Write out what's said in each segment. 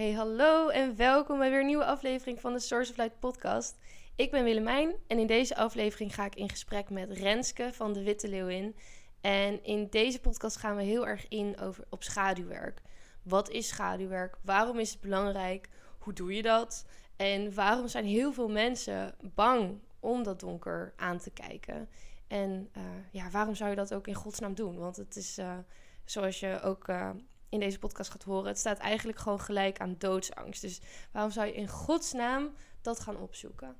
Hey, hallo en welkom bij weer een nieuwe aflevering van de Source of Light podcast. Ik ben Willemijn en in deze aflevering ga ik in gesprek met Renske van de Witte Leeuwin. En in deze podcast gaan we heel erg in over, op schaduwwerk. Wat is schaduwwerk? Waarom is het belangrijk? Hoe doe je dat? En waarom zijn heel veel mensen bang om dat donker aan te kijken? En uh, ja, waarom zou je dat ook in godsnaam doen? Want het is, uh, zoals je ook uh, in deze podcast gaat horen, het staat eigenlijk gewoon gelijk aan doodsangst. Dus waarom zou je in godsnaam dat gaan opzoeken?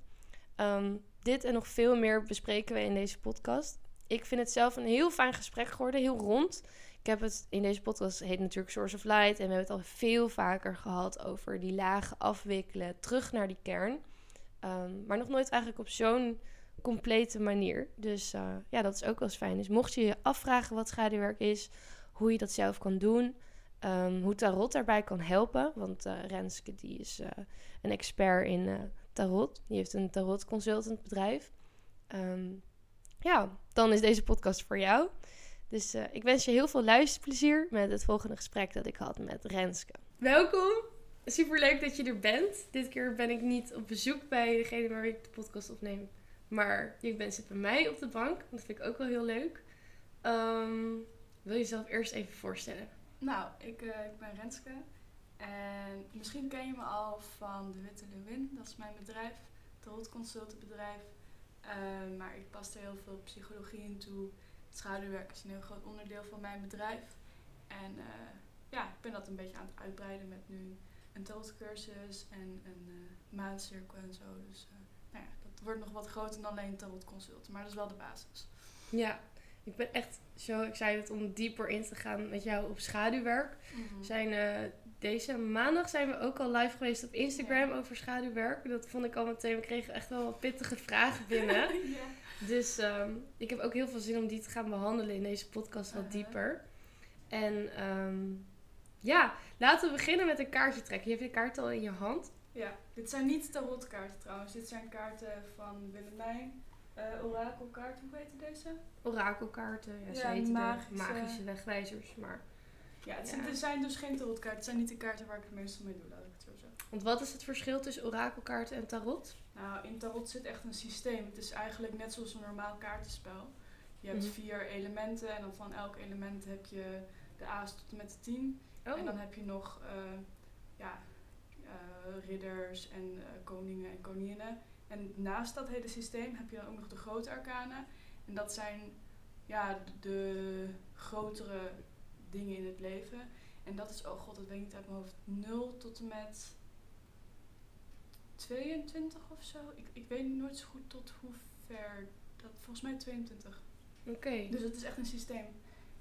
Um, dit en nog veel meer bespreken we in deze podcast. Ik vind het zelf een heel fijn gesprek geworden, heel rond. Ik heb het in deze podcast, heet natuurlijk Source of Light. En we hebben het al veel vaker gehad over die lagen afwikkelen, terug naar die kern. Um, maar nog nooit eigenlijk op zo'n complete manier. Dus uh, ja, dat is ook wel eens fijn. Dus mocht je je afvragen wat schaduwwerk is, hoe je dat zelf kan doen, um, hoe tarot daarbij kan helpen. Want uh, Renske die is uh, een expert in tarot. Die heeft een tarot consultant bedrijf. Um, ja, dan is deze podcast voor jou. Dus ik wens je heel veel luisterplezier met het volgende gesprek dat ik had met Renske. Welkom. Super leuk dat je er bent. Dit keer ben ik niet op bezoek bij degene waar ik de podcast opneem. Maar je bent zit bij mij op de bank. Dat vind ik ook wel heel leuk. Um, wil je jezelf eerst even voorstellen? Nou, ik, uh, ik ben Renske. En misschien ken je me al van De Witte Lewin. Dat is mijn bedrijf. Het consultenbedrijf. Uh, maar ik pas er heel veel psychologie in toe. Schaduwwerk is een heel groot onderdeel van mijn bedrijf. En uh, ja, ik ben dat een beetje aan het uitbreiden met nu een tarotcursus en een maandcirkel en zo. Dus nou ja, dat wordt nog wat groter dan alleen tarotconsult. Maar dat is wel de basis. Ja, ik ben echt zo excited om dieper in te gaan met jou op schaduwwerk. Mm -hmm. zijn, uh, deze maandag zijn we ook al live geweest op Instagram ja. over schaduwwerk. Dat vond ik al meteen. We kregen echt wel wat pittige vragen binnen. ja. Dus um, ik heb ook heel veel zin om die te gaan behandelen in deze podcast wat uh -huh. dieper. En um, ja, laten we beginnen met een kaartje trekken. Je hebt de kaart al in je hand. Ja, dit zijn niet tarotkaarten trouwens. Dit zijn kaarten van Willemijn. Uh, orakelkaarten, hoe heet deze? Orakelkaarten, ja, ze ja, heten magische... magische wegwijzers, maar... Ja, het, ja. zijn dus geen tarotkaarten. Het zijn niet de kaarten waar ik het meestal mee doe, laat ik het zo zeggen. Want wat is het verschil tussen orakelkaarten en tarot? Nou, in tarot zit echt een systeem. Het is eigenlijk net zoals een normaal kaartenspel. Je hebt mm-hmm. vier elementen en dan van elk element heb je de A's tot en met de 10. Oh. En dan heb je nog uh, ja, uh, ridders en koningen en koninginnen. En naast dat hele systeem heb je dan ook nog de grote arcanen. En dat zijn ja, de, de grotere dingen in het leven. En dat is, oh god, dat weet ik niet uit mijn hoofd, 0 tot en met 22 of zo. Ik, ik weet nooit zo goed tot hoe ver. Dat, volgens mij 22. Oké. Okay. Dus het is echt een systeem.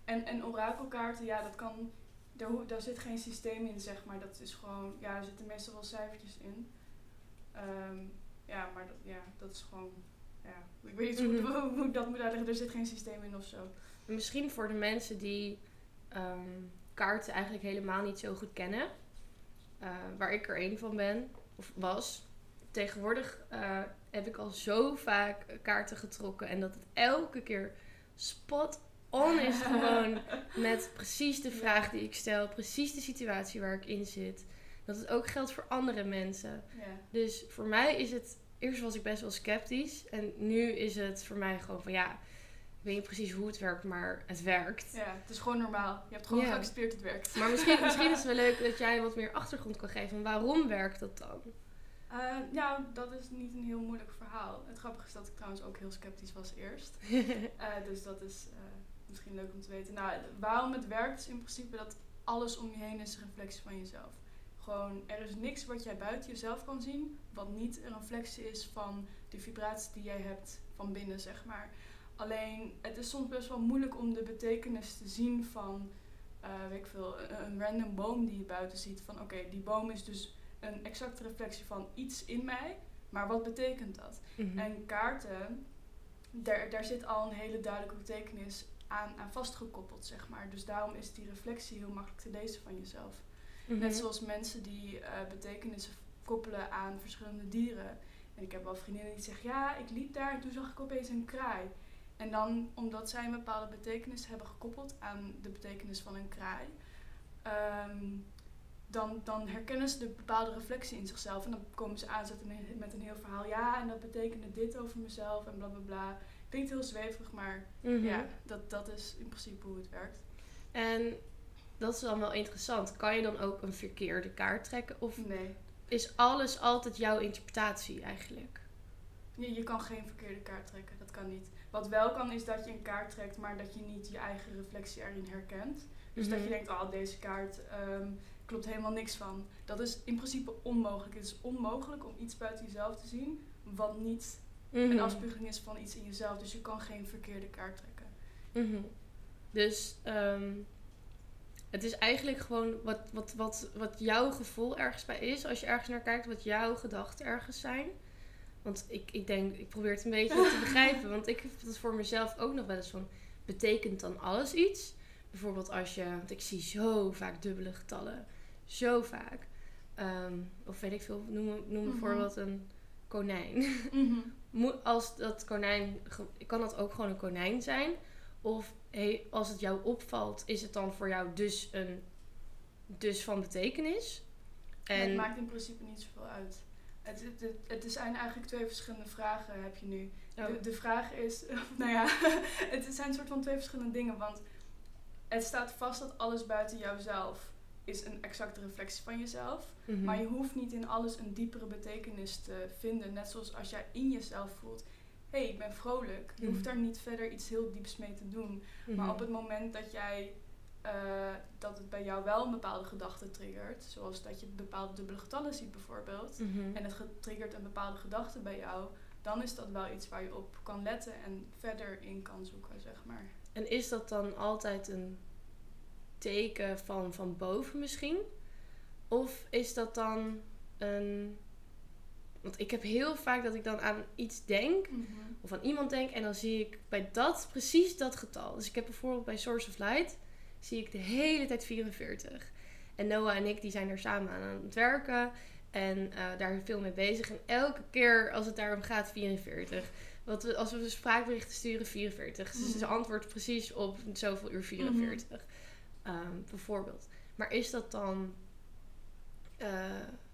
En, en orakelkaarten, ja, dat kan. Daar, daar zit geen systeem in, zeg maar. Dat is gewoon. Ja, er zitten meestal wel cijfertjes in. Um, ja, maar dat, ja, dat is gewoon. Ja, ik weet niet mm-hmm. hoe, hoe ik dat moet uitleggen. Er zit geen systeem in of zo. Misschien voor de mensen die um, kaarten eigenlijk helemaal niet zo goed kennen. Uh, waar ik er een van ben, of was. Tegenwoordig uh, heb ik al zo vaak kaarten getrokken. En dat het elke keer spot on is gewoon met precies de vraag die ik stel. Precies de situatie waar ik in zit. Dat het ook geldt voor andere mensen. Ja. Dus voor mij is het... Eerst was ik best wel sceptisch. En nu is het voor mij gewoon van ja... Ik weet niet precies hoe het werkt, maar het werkt. Ja, het is gewoon normaal. Je hebt gewoon ja. geaccepteerd het werkt. Maar misschien, misschien is het wel leuk dat jij wat meer achtergrond kan geven. Waarom werkt dat dan? Uh, nou, dat is niet een heel moeilijk verhaal. Het grappige is dat ik trouwens ook heel sceptisch was eerst. uh, dus dat is uh, misschien leuk om te weten. Nou, waarom het werkt is in principe dat alles om je heen is een reflectie van jezelf. Gewoon, er is niks wat jij buiten jezelf kan zien, wat niet een reflectie is van de vibratie die jij hebt van binnen, zeg maar. Alleen, het is soms best wel moeilijk om de betekenis te zien van, uh, weet ik veel, een, een, random boom die je buiten ziet. Van oké, okay, die boom is dus een exacte reflectie van iets in mij, maar wat betekent dat? Mm-hmm. En kaarten, daar, daar zit al een hele duidelijke betekenis aan, aan vastgekoppeld, zeg maar. Dus daarom is die reflectie heel makkelijk te lezen van jezelf. Mm-hmm. Net zoals mensen die uh, betekenissen koppelen aan verschillende dieren. En ik heb wel vriendinnen die zeggen, ja, ik liep daar en toen zag ik opeens een kraai. En dan, omdat zij een bepaalde betekenis hebben gekoppeld aan de betekenis van een kraai, um, dan, dan herkennen ze de bepaalde reflectie in zichzelf. En dan komen ze aanzetten met een heel verhaal. Ja, en dat betekende dit over mezelf en bla bla bla. Klinkt heel zweverig, maar Mhm. ja, dat, dat is in principe hoe het werkt. En dat is dan wel interessant. Kan je dan ook een verkeerde kaart trekken? Of Nee, is alles altijd jouw interpretatie eigenlijk? je, je kan geen verkeerde kaart trekken. Dat kan niet. Wat wel kan, is dat je een kaart trekt, maar dat je niet je eigen reflectie erin herkent. Dus dat je Mhm. denkt, oh, deze kaart ehm, klopt helemaal niks van. Dat is in principe onmogelijk. Het is onmogelijk om iets buiten jezelf te zien wat niet Mhm. een afspiegeling is van iets in jezelf. Dus je kan geen verkeerde kaart trekken. Mhm. Dus ehm, het is eigenlijk gewoon wat, wat, wat, wat jouw gevoel ergens bij is. Als je ergens naar kijkt, wat jouw gedachten ergens zijn. Want ik, ik denk, ik probeer het een beetje te begrijpen. Want ik heb dat voor mezelf ook nog wel eens van... Betekent dan alles iets? Bijvoorbeeld als je... Want ik zie zo vaak dubbele getallen. Zo vaak. Ehm, of weet ik veel, noem, noem Mhm. bijvoorbeeld een konijn. Moet, als dat konijn, kan dat ook gewoon een konijn zijn? Of hey, als het jou opvalt, is het dan voor jou dus een dus van betekenis? En het maakt in principe niet zoveel uit. Het, het, het, zijn eigenlijk twee verschillende vragen heb je nu. Oh. De, de vraag is, nou ja, het zijn een soort van twee verschillende dingen. Want het staat vast dat alles buiten jouzelf is een exacte reflectie van jezelf. Mhm. Maar je hoeft niet in alles een diepere betekenis te vinden. Net zoals als jij in jezelf voelt, hé, hey, ik ben vrolijk. Je hoeft Mhm. daar niet verder iets heel dieps mee te doen. Mhm. Maar op het moment dat jij eh, dat het bij jou wel een bepaalde gedachte triggert, zoals dat je bepaalde dubbele getallen ziet bijvoorbeeld, Mhm. en het triggert een bepaalde gedachte bij jou, dan is dat wel iets waar je op kan letten en verder in kan zoeken, zeg maar. En is dat dan altijd een teken van, van boven misschien? Of is dat dan een... Want ik heb heel vaak dat ik dan aan iets denk of aan iemand denk en dan zie ik bij dat precies dat getal. Dus ik heb bijvoorbeeld bij Source of Light zie ik de hele tijd 44. En Noah en ik die zijn er samen aan het werken en eh, daar veel mee bezig. En elke keer als het daarom gaat 44. Wat we, als we een spraakberichten sturen 44. Dus Mhm. ze antwoordt precies op zoveel uur 44. Ehm, bijvoorbeeld. Maar is dat dan... eh,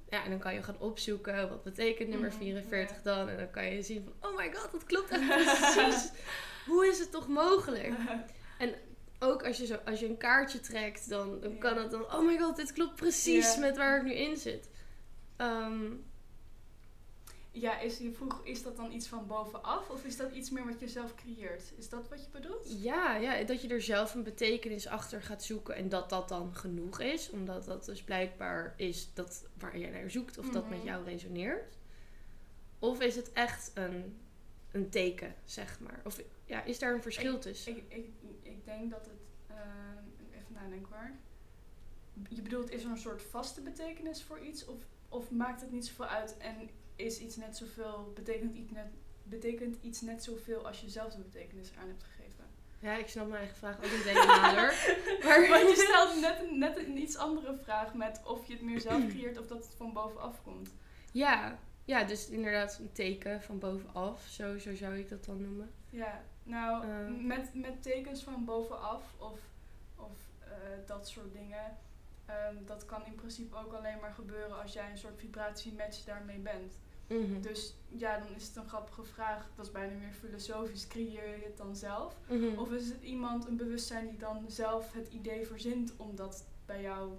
ja, en dan kan je gaan opzoeken wat betekent nummer Mhm, 44 ja. dan. En dan kan je zien van, oh my god, dat klopt echt precies. Hoe is het toch mogelijk? Ook als je, zo, als je een kaartje trekt, dan, kan het dan, oh my god, dit klopt precies met waar ik nu in zit. Ehm, Ja, is, je vroeg, is dat dan iets van bovenaf of is dat iets meer wat je zelf creëert? Is dat wat je bedoelt? ja, ja, dat je er zelf een betekenis achter gaat zoeken en dat dat dan genoeg is. Omdat dat dus blijkbaar is dat waar je naar zoekt of dat met Mhm. jou resoneert. Of is het echt een, een teken, zeg maar? Of ja, is daar een verschil tussen? Ik, ik, ik denk dat het. ehm, even nadenken hoor. Je bedoelt, is er een soort vaste betekenis voor iets? Of, of maakt het niet zoveel uit en is iets net zoveel. Betekent iets net, betekent iets net zoveel als je zelf de betekenis aan hebt gegeven? Ja, ik snap mijn eigen vraag ook niet helemaal hoor. Maar- Want je stelt net, een- net een iets andere vraag met of je het meer zelf creëert of dat het van bovenaf komt. Ja, ja, dus inderdaad een teken van bovenaf. Zo, zo zou ik dat dan noemen. Ja, nou, Eh. met, met tekens van bovenaf of, of eh, dat soort dingen. ehm, dat kan in principe ook alleen maar gebeuren als jij een soort vibratiematch daarmee bent. Mhm. Dus ja, dan is het een grappige vraag. Dat is bijna meer filosofisch. Creëer je het dan zelf? Mhm. Of is het iemand, een bewustzijn die dan zelf het idee verzint om dat bij jou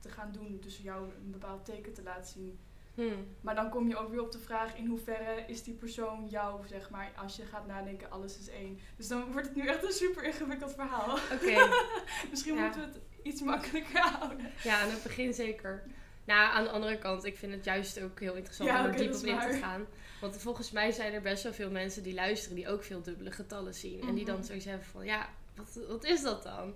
te gaan doen? Dus jou een bepaald teken te laten zien. Hmm. Maar dan kom je ook weer op de vraag in hoeverre is die persoon jou, zeg maar, als je gaat nadenken, alles is één. Dus dan wordt het nu echt een super ingewikkeld verhaal. Oké, Misschien Ja. moeten we het iets makkelijker houden. ja, aan het begin zeker. Nou, aan de andere kant, ik vind het juist ook heel interessant Ja, om er diep op in te gaan. Want volgens mij zijn er best wel veel mensen die luisteren die ook veel dubbele getallen zien. En die dan Mhm. zoiets hebben van, ja, wat, wat is dat dan?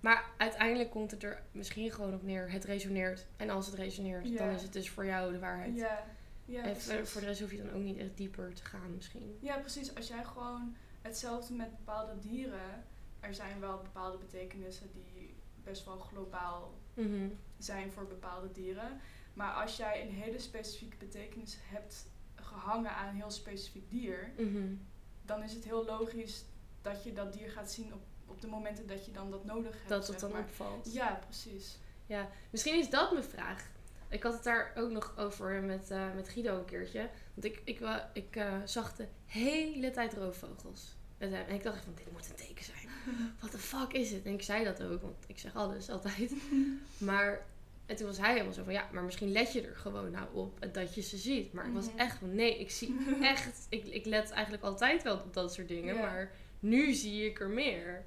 Maar uiteindelijk komt het er misschien gewoon op neer, het resoneert. En als het resoneert, Ja. dan is het dus voor jou de waarheid. Ja, ja, en precies. voor- voor de rest hoef je dan ook niet echt dieper te gaan misschien. ja, precies. Als jij gewoon hetzelfde met bepaalde dieren, er zijn wel bepaalde betekenissen die best wel globaal Mhm. Zijn voor bepaalde dieren. Maar als jij een hele specifieke betekenis hebt gehangen aan een heel specifiek dier, Mhm. dan is het heel logisch dat je dat dier gaat zien op, op de momenten dat je dan dat nodig hebt. Dat het dan maar. opvalt. Ja, precies. Ja, misschien is dat mijn vraag. Ik had het daar ook nog over met, eh, met Guido een keertje. Want ik, ik, wa- ik eh, zag de hele tijd roofvogels. En ik dacht van, dit moet een teken zijn. What the fuck is het? En ik zei dat ook, want ik zeg alles altijd. Maar, en toen was hij helemaal zo van, ja, maar misschien let je er gewoon nou op dat je ze ziet. Maar ik was Mhm. echt van, nee, ik zie echt, ik, ik let eigenlijk altijd wel op dat soort dingen. Ja. Maar nu zie ik er meer.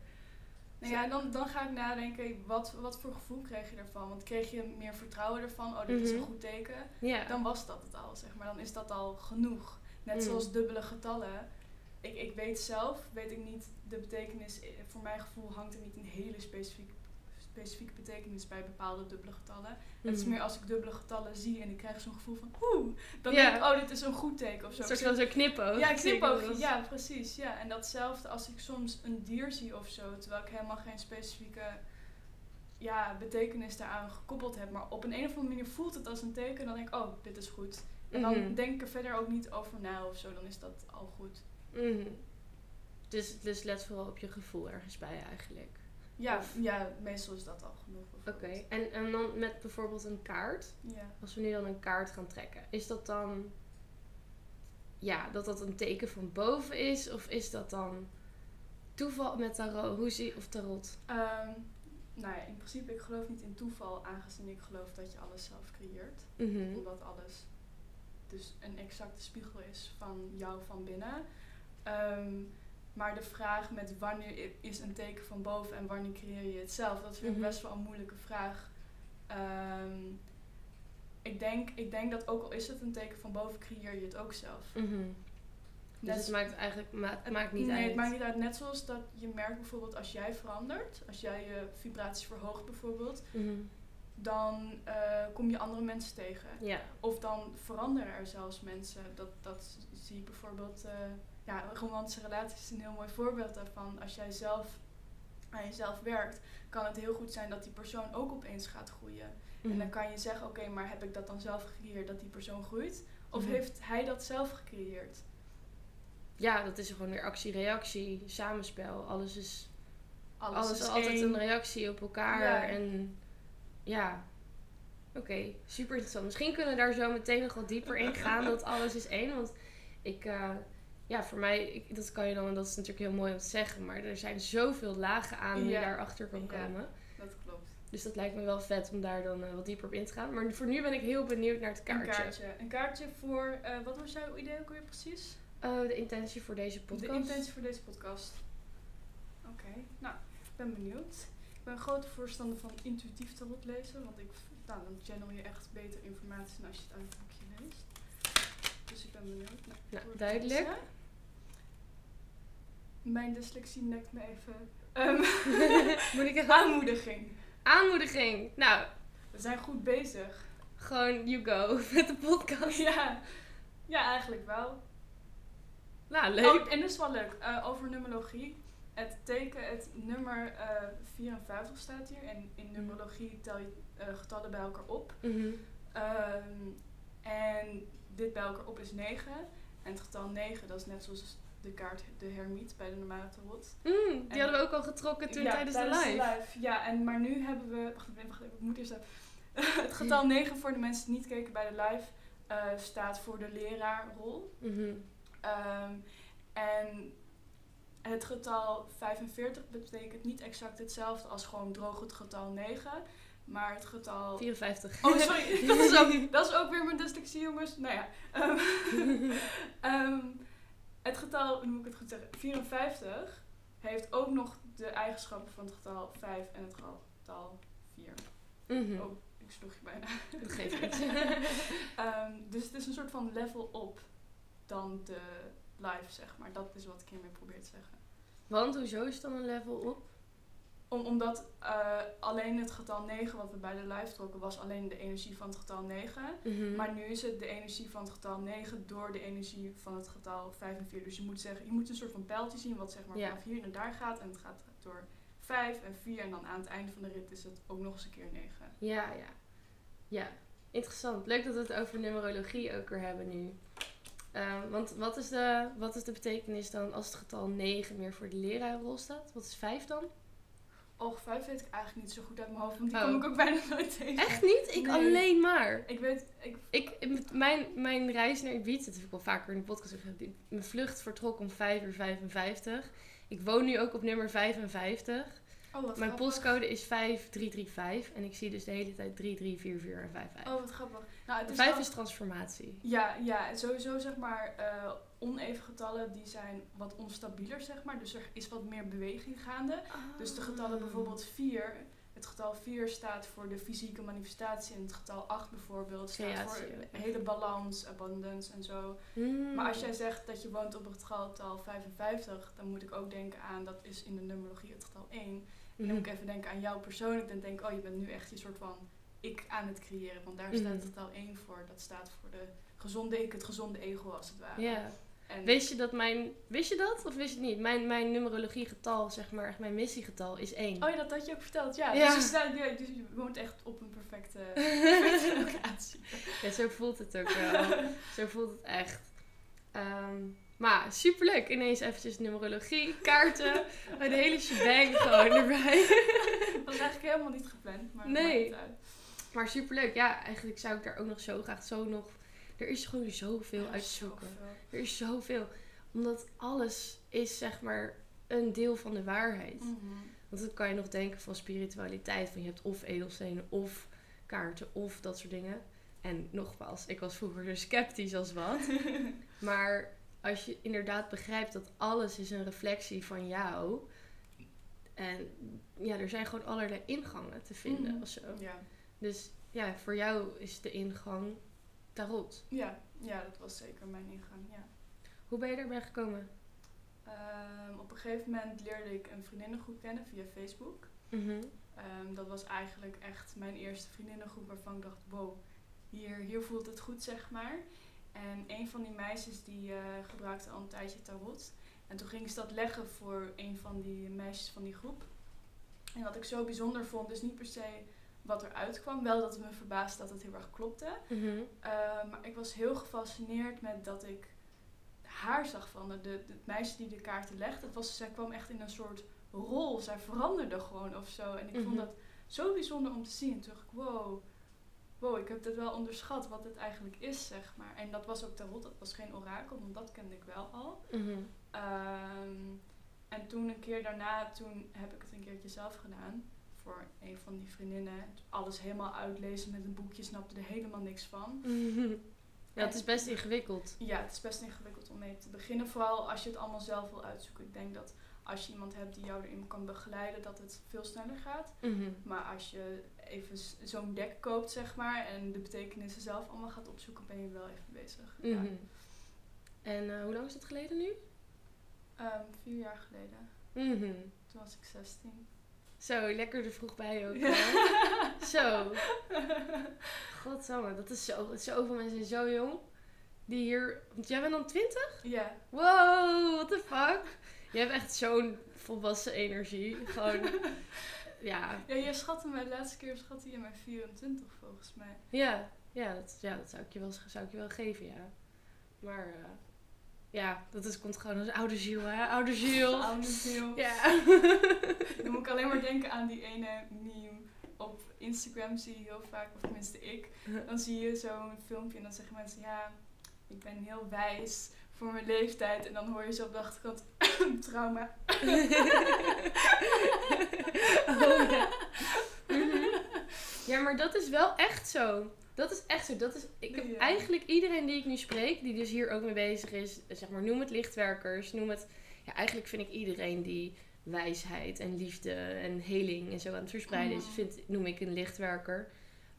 Nou ja, dan, dan ga ik nadenken, wat, wat voor gevoel kreeg je ervan? Want kreeg je meer vertrouwen ervan? Oh, dit is een Mhm. goed teken. Ja. Dan was dat het al, zeg maar. Dan is dat al genoeg. Net Mm. zoals dubbele getallen. Ik, ik weet zelf, weet ik niet, de betekenis, eh, voor mijn gevoel hangt er niet een hele specifieke, specifieke betekenis bij bepaalde dubbele getallen. Het is Mhm. meer als ik dubbele getallen zie en ik krijg zo'n gevoel van oeh, dan denk ik, oh, dit is een goed teken of zo. Een soort van zo'n knipoog. Ja, eens. Ja, precies. Ja. En datzelfde als ik soms een dier zie of zo, terwijl ik helemaal geen specifieke ja, betekenis daaraan gekoppeld heb. Maar op een, een of andere manier voelt het als een teken. Dan denk ik, oh, dit is goed. En dan Mhm. denk ik er verder ook niet over na of zo. Dan is dat al goed. Mhm. Dus, dus let vooral op je gevoel ergens bij eigenlijk. Ja, Of- ja meestal is dat al genoeg. Oké, en, en dan met bijvoorbeeld een kaart. Ja. Als we nu dan een kaart gaan trekken, is dat dan. Ja, dat dat een teken van boven is? Of is dat dan toeval met tarot? Hoe zie of tarot? Ehm, nou ja, in principe, ik geloof niet in toeval, aangezien ik geloof dat je alles zelf creëert. Mhm. Omdat alles dus een exacte spiegel is van jou van binnen. Ehm, maar de vraag met wanneer is een teken van boven en wanneer creëer je het zelf, dat vind ik Mhm. best wel een moeilijke vraag. Ehm, ik, denk, ik denk dat ook al is het een teken van boven, creëer je het ook zelf. Mhm. Dus Net het maakt eigenlijk ma- het maakt niet nee, uit. het maakt niet uit. Net zoals dat je merkt bijvoorbeeld als jij verandert, als jij je vibraties verhoogt bijvoorbeeld, Mhm. dan eh, kom je andere mensen tegen. Ja. Of dan veranderen er zelfs mensen. Dat, dat zie ik bijvoorbeeld. eh ja, romantische relaties is een heel mooi voorbeeld daarvan. Als jij zelf aan jezelf werkt, kan het heel goed zijn dat die persoon ook opeens gaat groeien. En Mhm. dan kan je zeggen, oké, maar heb ik dat dan zelf gecreëerd dat die persoon groeit? Of Mhm. heeft hij dat zelf gecreëerd? Ja, dat is gewoon weer actie-reactie, samenspel. Alles is, Alles, alles is altijd één. een reactie op elkaar. Ja. En ja, oké, super interessant. Misschien kunnen we daar zo meteen nog wat dieper in gaan. dat alles is één. Want ik, eh, ja, voor mij, ik, dat kan je dan, dat is natuurlijk heel mooi om te zeggen. Maar er zijn zoveel lagen aan je Ja. daarachter kan Ja. komen. Dat klopt. Dus dat lijkt me wel vet om daar dan eh, wat dieper op in te gaan. Maar voor nu ben ik heel benieuwd naar het kaartje. Een kaartje. Een kaartje voor, eh, wat was jouw idee ook weer precies? Eh, de intentie voor deze podcast. De intentie voor deze podcast. Oké, nou, ik ben benieuwd. Ik ben een grote voorstander van intuïtief tarot lezen, want ik, nou, dan channel je echt beter informatie dan als je het uit een boekje leest. Dus ik ben benieuwd. Nou, Nou, duidelijk. lezen. Mijn dyslexie nekt me even. Ehm, Moet ik even... aanmoediging. Aanmoediging. Nou, We zijn goed bezig. gewoon you go met de podcast. Ja, ja eigenlijk wel. Nou, leuk. Oh, en dat is wel leuk. Eh, over numerologie. Het teken, het nummer eh 54 staat hier. En in numerologie tel je eh, getallen bij elkaar op. Mhm. Ehm, en dit bij elkaar op is 9. En het getal 9, dat is net zoals de kaart de hermiet bij de normale tarot. Mm, die En- hadden we ook al getrokken toen Ja, tijdens, de live. Ja, en, maar nu hebben we... Wacht even, wacht even ik moet eerst even... het getal 9 voor de mensen die niet keken bij de live... eh, staat voor de leraarrol. Mhm. Ehm, en het getal 45 betekent niet exact hetzelfde als gewoon droog het getal 9. Maar het getal... 54. Oh, sorry. dat, is ook, dat is ook weer mijn dyslexie, jongens. Nou ja. ehm, het getal, hoe moet ik het goed zeggen? 54 heeft ook nog de eigenschappen van het getal 5 en het getal 4. Mhm. Oh, ik sloeg je bijna. Dat geeft niet. Ehm, dus het is een soort van level op dan de live, zeg maar. Dat is wat ik hiermee probeer te zeggen. Want hoezo is het dan een level op? Om, omdat eh, alleen het getal 9 wat we bij de live trokken, was alleen de energie van het getal 9. Mhm. Maar nu is het de energie van het getal 9 door de energie van het getal 5 en 4. Dus je moet, zeggen, je moet een soort van pijltje zien wat zeg maar Ja. vanaf hier naar daar gaat. En het gaat door 5 en 4. En dan aan het einde van de rit is het ook nog eens een keer 9. Ja, ja. Ja, interessant. Leuk dat we het over numerologie ook weer hebben nu. Ehm, want wat is, de, wat is de betekenis dan als het getal 9 meer voor de leraarrol staat? Wat is 5 dan? Och, vijf weet ik eigenlijk niet zo goed uit mijn hoofd, want die Oh. kom ik ook bijna nooit tegen. Echt niet? Ik Nee. alleen maar. Ik weet, ik, Ik, mijn, mijn reis naar Ibiza, dat heb ik wel vaker in de podcast Mijn vlucht vertrok om 5 uur 55. Ik woon nu ook op nummer 55. oh wat Mijn grappig. postcode is 5335. En ik zie dus de hele tijd 3344 en 55. Oh, wat grappig. Nou, het is 5 wel- is transformatie. Ja, ja, sowieso zeg maar eh, oneven getallen die zijn wat onstabieler zeg maar. Dus er is wat meer beweging gaande. Dus de Ah. getallen bijvoorbeeld 4. Het getal 4 staat voor de fysieke manifestatie en het getal 8 bijvoorbeeld staat Creatie, voor hele balans, abundance en zo. Hmm. Maar als jij zegt dat je woont op het getal 55, dan moet ik ook denken aan, dat is in de numerologie het getal 1. En dan Mhm. moet ik even denken aan jou persoonlijk. Dan denk ik, oh je bent nu echt je soort van ik aan het creëren. Want daar staat Mhm. het getal 1 voor. Dat staat voor de gezonde ik, het gezonde ego als het ware. Ja. En Wist je dat mijn... Wist je dat? Of wist je het niet? Mijn, mijn numerologie getal, zeg maar, echt mijn missiegetal is 1. Oh ja, dat had je ook verteld. Ja, Ja. Dus, je staat, ja, dus je woont echt op een perfecte, perfecte locatie. Ja, zo voelt het ook wel. zo voelt het echt. Ehm, maar superleuk. Ineens eventjes numerologie, kaarten. een hele shebang gewoon erbij. Dat was eigenlijk helemaal niet gepland. Maar Nee. maar superleuk. Ja, eigenlijk zou ik daar ook nog zo graag zo nog... Er is gewoon zoveel Ja, uit te zoeken. Er is zoveel. Omdat alles is zeg maar een deel van de waarheid. Mhm. Want dan kan je nog denken van spiritualiteit. Van je hebt of edelstenen of kaarten of dat soort dingen. En nogmaals, ik was vroeger dus sceptisch als wat. Maar als je inderdaad begrijpt dat alles is een reflectie van jou. En ja, er zijn gewoon allerlei ingangen te vinden Mhm. of zo. Ja. Dus ja, voor jou is de ingang tarot. Ja, ja, dat was zeker mijn ingang. Ja. Hoe ben je daarbij gekomen? Ehm, op een gegeven moment leerde ik een vriendinnengroep kennen via Facebook. Mhm. Ehm, dat was eigenlijk echt mijn eerste vriendinnengroep waarvan ik dacht, wow, hier, hier voelt het goed, zeg maar. En een van die meisjes die eh, gebruikte al een tijdje tarot. En toen ging ze dat leggen voor een van die meisjes van die groep. En wat ik zo bijzonder vond, is niet per se wat eruit kwam. Wel dat het me verbaasde dat het heel erg klopte. Mhm. Uh, maar ik was heel gefascineerd met dat ik haar zag van de, de, het meisje die de kaarten legde. Het was, zij kwam echt in een soort rol. Zij veranderde gewoon of zo. En ik Mhm. vond dat zo bijzonder om te zien. En toen dacht ik, wow, wow, ik heb het wel onderschat wat het eigenlijk is, zeg maar. En dat was ook tarot, dat was geen orakel, want dat kende ik wel al. Mhm. Ehm, en toen een keer daarna, toen heb ik het een keertje zelf gedaan. Voor een van die vriendinnen. Alles helemaal uitlezen met een boekje, snapte er helemaal niks van. Ja, het is best ingewikkeld. Ja, het is best ingewikkeld om mee te beginnen. Vooral als je het allemaal zelf wil uitzoeken. Ik denk dat als je iemand hebt die jou erin kan begeleiden, dat het veel sneller gaat. Mhm. Maar als je even zo'n deck koopt, zeg maar, en de betekenissen zelf allemaal gaat opzoeken, ben je wel even bezig. Ja. Mhm. En eh, hoe lang is dat geleden nu? Ehm, vier jaar geleden. Mhm. Toen was ik 16. Zo, lekker er vroeg bij ook. Ja. Zo. Godsamme, dat is zo. Zoveel mensen zijn zo jong. Die hier... Want jij bent dan 20? Ja. Wow, what the fuck? Je hebt echt zo'n volwassen energie. Gewoon... Ja, Ja, je schatte mij de laatste keer schatte je mij 24 volgens mij. ja, ja, dat, ja, dat zou ik je wel, zou ik je wel geven, ja. Maar eh, ja, dat is, komt gewoon als oude ziel, hè? Oude ziel. Oude ziel. Ja. Dan moet ik alleen maar denken aan die ene meme op Instagram zie je heel vaak, of tenminste ik. Dan zie je zo'n filmpje en dan zeggen mensen, ja, ik ben heel wijs voor mijn leeftijd. En dan hoor je zo op de achterkant, trauma. Oh, ja. Mhm. ja, maar dat is wel echt zo. Dat is echt zo. Dat is, ik heb Ja. eigenlijk iedereen die ik nu spreek, die dus hier ook mee bezig is, zeg maar, noem het lichtwerkers, noem het. Ja, eigenlijk vind ik iedereen die wijsheid en liefde en heling en zo aan het verspreiden is, vind, noem ik een lichtwerker.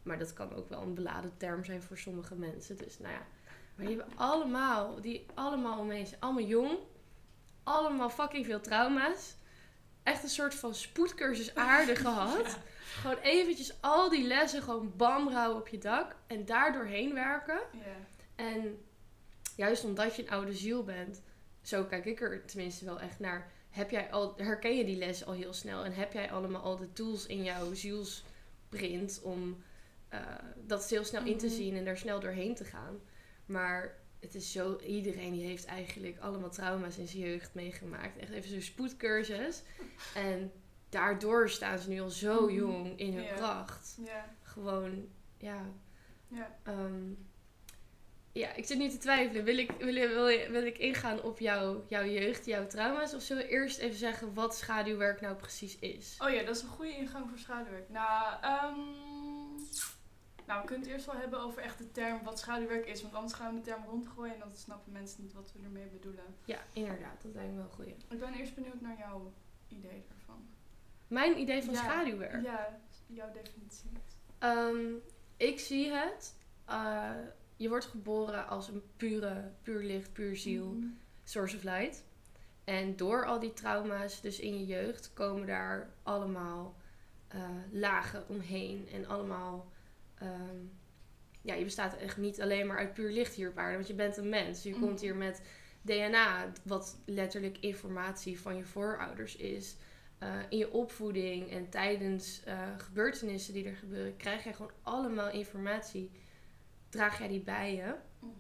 Maar dat kan ook wel een beladen term zijn voor sommige mensen. Dus nou ja. Maar die hebben allemaal, die allemaal omheen zijn allemaal jong. Allemaal fucking veel trauma's. Echt een soort van spoedcursus aarde gehad. Gewoon eventjes al die lessen gewoon bam houden op je dak. En daar doorheen werken. En juist omdat je een oude ziel bent. Zo kijk ik er tenminste wel echt naar. Heb jij al, herken je die les al heel snel? En heb jij allemaal al de tools in jouw zielsprint om eh, dat heel snel in te Mhm. zien en daar snel doorheen te gaan? Maar het is zo, iedereen die heeft eigenlijk allemaal trauma's in zijn jeugd meegemaakt. Echt even zo'n spoedcursus. En daardoor staan ze nu al zo Mhm. jong in hun kracht. Ja, Gewoon, ja. ja. ehm, ja, ik zit nu te twijfelen. Wil ik, wil, wil, wil ik ingaan op jouw, jouw jeugd, jouw trauma's? Of zullen we eerst even zeggen wat schaduwwerk nou precies is? Oh ja, dat is een goede ingang voor schaduwwerk. Nou, ehm, nou, we kunnen het eerst wel hebben over echt de term wat schaduwwerk is. Want anders gaan we de term rondgooien en dan snappen mensen niet wat we ermee bedoelen. Ja, inderdaad. Dat lijkt me wel goeie. Ik ben eerst benieuwd naar jouw idee. Mijn idee van Ja, schaduwwerk? Ja, jouw definitie. Ehm, ik zie het. eh, je wordt geboren als een pure, puur licht, puur ziel, Mhm. source of light. En door al die trauma's, dus in je jeugd, komen daar allemaal eh, lagen omheen. En allemaal. ehm, ja, je bestaat echt niet alleen maar uit puur licht hier op aarde, want je bent een mens. Je Mhm. komt hier met DNA, wat letterlijk informatie van je voorouders is. Eh, in je opvoeding en tijdens eh, gebeurtenissen die er gebeuren, krijg jij gewoon allemaal informatie. Draag jij die bij je. Mhm.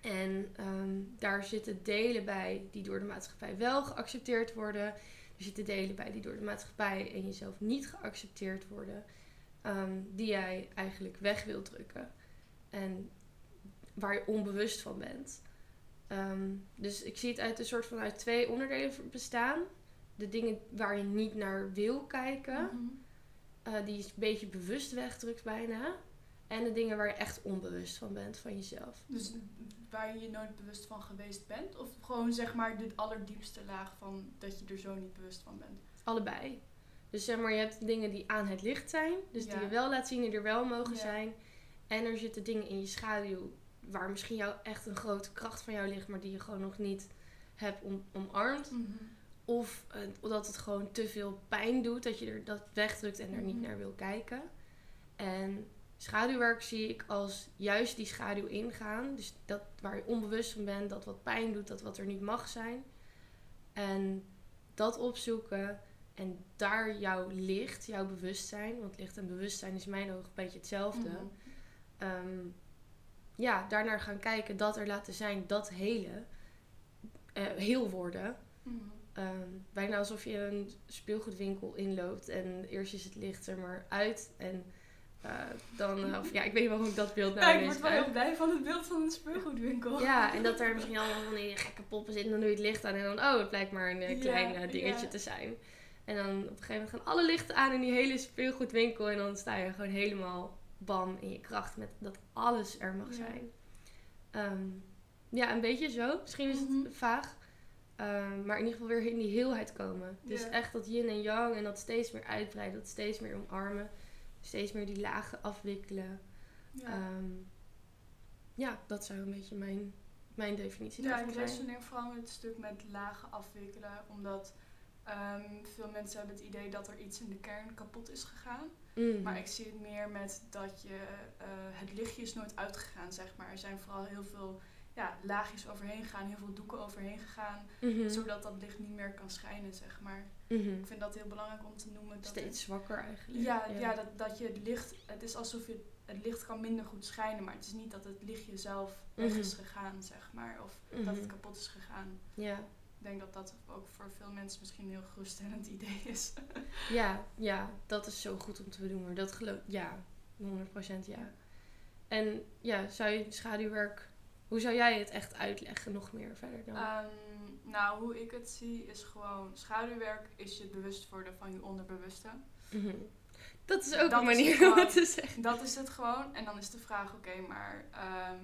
En ehm, daar zitten delen bij die door de maatschappij wel geaccepteerd worden. Er zitten delen bij die door de maatschappij en jezelf niet geaccepteerd worden. ehm, die jij eigenlijk weg wilt drukken. En waar je onbewust van bent. Ehm, dus ik zie het uit een soort van uit twee onderdelen bestaan. De dingen waar je niet naar wil kijken. Mhm. eh, die je een beetje bewust wegdrukt bijna. En de dingen waar je echt onbewust van bent van jezelf. Dus waar je je nooit bewust van geweest bent? Of gewoon zeg maar de allerdiepste laag van dat je er zo niet bewust van bent? Allebei. Dus zeg maar, je hebt dingen die aan het licht zijn. Dus die je wel laat zien, die er wel mogen Ja. zijn. En er zitten dingen in je schaduw waar misschien jou echt een grote kracht van jou ligt, maar die je gewoon nog niet hebt om, omarmd. Of eh, dat het gewoon te veel pijn doet, dat je er dat wegdrukt en er niet Mhm. naar wil kijken. En schaduwwerk zie ik als juist die schaduw ingaan. Dus dat waar je onbewust van bent, dat wat pijn doet, dat wat er niet mag zijn. En dat opzoeken en daar jouw licht, jouw bewustzijn, want licht en bewustzijn is in mijn ogen een beetje hetzelfde. Mhm. Ehm, ja, daarnaar gaan kijken, dat er laten zijn, dat hele, eh, heel worden. Mhm. Ehm, bijna alsof je een speelgoedwinkel inloopt en eerst is het licht er maar uit en eh, dan, eh, of ja, ik weet niet waarom ik dat beeld nou Ja, ik word wel heel blij van het beeld van een speelgoedwinkel. Ja, en dat er misschien allemaal van die gekke poppen zitten en dan doe je het licht aan en dan, oh, het blijkt maar een eh, Ja, klein dingetje ja. te zijn. En dan op een gegeven moment gaan alle lichten aan in die hele speelgoedwinkel en dan sta je gewoon helemaal bam in je kracht met dat alles er mag Ja. zijn. Ehm, ja, een beetje zo. Misschien is het Mhm. vaag. Ehm, maar in ieder geval weer in die heelheid komen. Dus Ja. echt dat yin en yang en dat steeds meer uitbreiden, dat steeds meer omarmen. Steeds meer die lagen afwikkelen. Ja. Ehm, ja, dat zou een beetje mijn, mijn definitie Ja, daarvan ik zijn. resoneer vooral met het stuk met lagen afwikkelen. Omdat ehm, veel mensen hebben het idee dat er iets in de kern kapot is gegaan. Mhm. Maar ik zie het meer met dat je, eh, het lichtje is nooit uitgegaan, zeg maar. Er zijn vooral heel veel ja, laagjes overheen gegaan, heel veel doeken overheen gegaan. Mhm. Zodat dat licht niet meer kan schijnen, zeg maar. Mhm. Ik vind dat heel belangrijk om te noemen. Dat Steeds zwakker eigenlijk. Ja, ja. dat, dat je het licht, het is alsof je het licht kan minder goed schijnen, maar het is niet dat het lichtje zelf weg Mhm. is gegaan, zeg maar, of dat het kapot is gegaan. Ja. Ik denk dat dat ook voor veel mensen misschien een heel geruststellend idee is. Ja, ja, dat is zo goed om te benoemen. Dat geloof ja, 100% ja. En ja, zou je schaduwwerk, hoe zou jij het echt uitleggen nog meer verder dan? Ehm, nou, hoe ik het zie is gewoon schaduwwerk is je bewust worden van je onderbewuste. Mhm. Dat is ook dat een manier gewoon- om het te zeggen. Dat is het gewoon. En dan is de vraag, oké, maar ehm,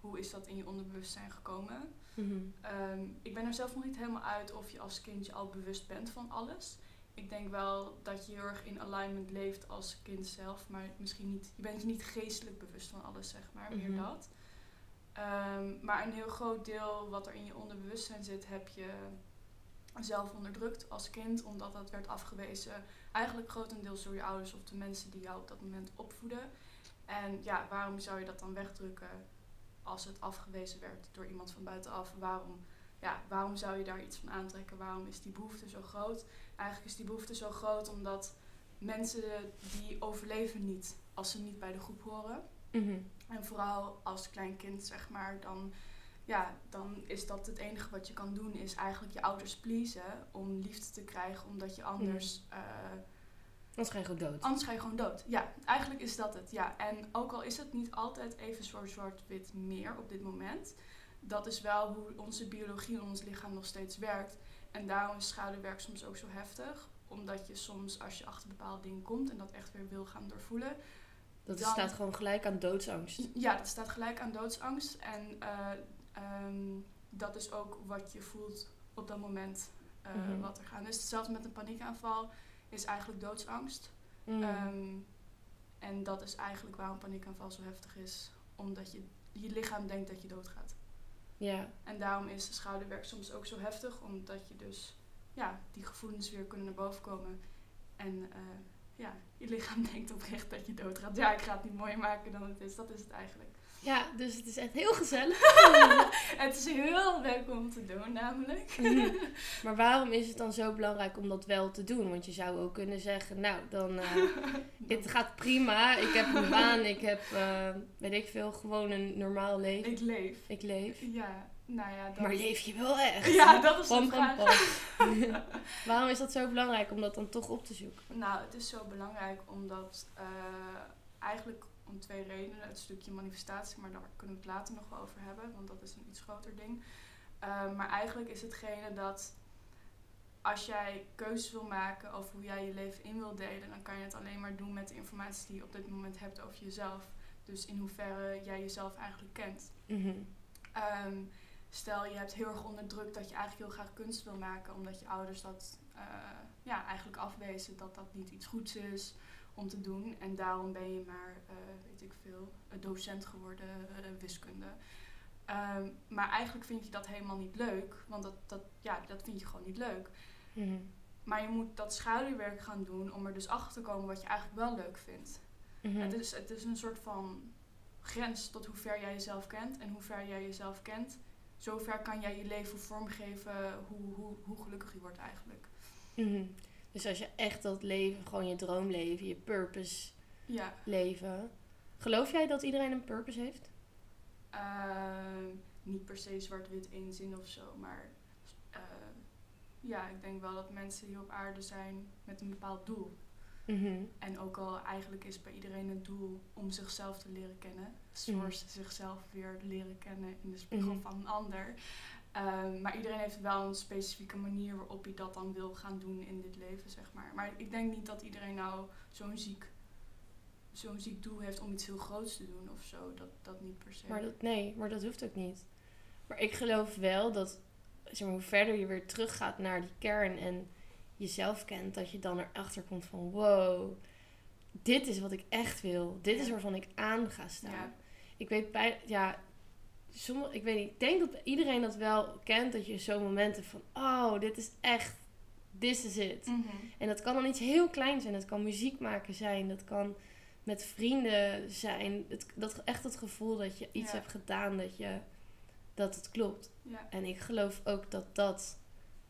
hoe is dat in je onderbewustzijn gekomen? Mhm. Ehm, ik ben er zelf nog niet helemaal uit of je als kindje al bewust bent van alles. Ik denk wel dat je heel erg in alignment leeft als kind zelf, maar misschien niet. Je bent je niet geestelijk bewust van alles, zeg maar, meer Mhm. dat. Ehm, maar een heel groot deel wat er in je onderbewustzijn zit, heb je zelf onderdrukt als kind, omdat dat werd afgewezen. Eigenlijk grotendeels door je ouders of de mensen die jou op dat moment opvoeden. En ja, waarom zou je dat dan wegdrukken als het afgewezen werd door iemand van buitenaf? Waarom, ja, waarom zou je daar iets van aantrekken? Waarom is die behoefte zo groot? Eigenlijk is die behoefte zo groot omdat mensen die overleven niet als ze niet bij de groep horen. Mhm. En vooral als klein kind, zeg maar, dan ja, dan is dat het enige wat je kan doen, is eigenlijk je ouders pleasen om liefde te krijgen, omdat je anders. eh, Anders ga je gewoon dood. Anders ga je gewoon dood. Ja, eigenlijk is dat het. Ja. En ook al is het niet altijd even zo zwart-wit meer op dit moment, dat is wel hoe onze biologie en ons lichaam nog steeds werkt. En daarom is schouderwerk soms ook zo heftig. Omdat je soms, als je achter bepaalde dingen komt en dat echt weer wil gaan doorvoelen. Dat dan- staat gewoon gelijk aan doodsangst. Ja, dat staat gelijk aan doodsangst. En eh, ehm, dat is ook wat je voelt op dat moment eh, Mhm. wat er gaat. Dus hetzelfde met een paniekaanval is eigenlijk doodsangst. Mm. Ehm, en dat is eigenlijk waarom paniekaanval zo heftig is. Omdat je, je lichaam denkt dat je doodgaat. ja. En daarom is schouderwerk soms ook zo heftig. Omdat je dus, ja, die gevoelens weer kunnen naar boven komen. En eh, ja, je lichaam denkt oprecht dat je doodgaat. Ja, ik ga het niet mooier maken dan het is. Dat is het eigenlijk. ja, dus het is echt heel gezellig. Het is heel leuk om te doen namelijk. maar waarom is het dan zo belangrijk om dat wel te doen? Want je zou ook kunnen zeggen, nou, dan... eh, het gaat prima. Ik heb een baan. Ik heb, eh, weet ik veel, gewoon een normaal leven. Ik leef. Ik leef. Ja, nou ja. Dat... Maar leef je wel echt? Ja, dat is de Pam, pam, vraag. pam. Waarom is dat zo belangrijk om dat dan toch op te zoeken? Nou, het is zo belangrijk omdat eh, eigenlijk om twee redenen. Het stukje manifestatie, maar daar kunnen we het later nog wel over hebben, want dat is een iets groter ding. Eh, maar eigenlijk is hetgene dat als jij keuzes wil maken over hoe jij je leven in wil delen, dan kan je het alleen maar doen met de informatie die je op dit moment hebt over jezelf. Dus in hoeverre jij jezelf eigenlijk kent. Mhm. Ehm, stel je hebt heel erg onderdrukt dat je eigenlijk heel graag kunst wil maken, omdat je ouders dat eh, ja, eigenlijk afwezen dat dat niet iets goeds is om te doen. En daarom ben je maar, eh, weet ik veel, een docent geworden, eh, wiskunde. Ehm, maar eigenlijk vind je dat helemaal niet leuk, want dat, dat, ja, dat vind je gewoon niet leuk. Mhm. Maar je moet dat schaduwwerk gaan doen om er dus achter te komen wat je eigenlijk wel leuk vindt. Mhm. Het, is, het is een soort van grens tot hoe ver jij jezelf kent. En hoe ver jij jezelf kent, zover kan jij je leven vormgeven hoe, hoe, hoe gelukkig je wordt eigenlijk. Mhm. Dus als je echt dat leven, gewoon je droomleven, je purpose Ja, leven. Geloof jij dat iedereen een purpose heeft? ehm, niet per se zwart-wit één zin of zo, maar eh, ja, ik denk wel dat mensen hier op aarde zijn met een bepaald doel. Mhm. En ook al eigenlijk is bij iedereen het doel om zichzelf te leren kennen. Zoals zichzelf weer leren kennen in de spiegel Mhm. van een ander. Ehm, maar iedereen heeft wel een specifieke manier waarop hij dat dan wil gaan doen in dit leven, zeg maar. Maar ik denk niet dat iedereen nou zo'n ziek, zo'n ziek doel heeft om iets heel groots te doen of zo. Dat, dat niet per se. Maar dat, nee, maar dat hoeft ook niet. Maar ik geloof wel dat, zeg maar, hoe verder je weer teruggaat naar die kern en jezelf kent, dat je dan erachter komt van, wow, dit is wat ik echt wil. Dit is waarvan ik aan ga staan. Ja. Ik weet bij, ja, sommige, ik weet niet, ik denk dat iedereen dat wel kent, dat je zo'n momenten van, oh, dit is echt, this is it. Mhm. En dat kan dan iets heel kleins zijn. Dat kan muziek maken zijn. Dat kan met vrienden zijn. Het, dat, echt het gevoel dat je iets Ja. hebt gedaan dat, je, dat het klopt. Ja. En ik geloof ook dat dat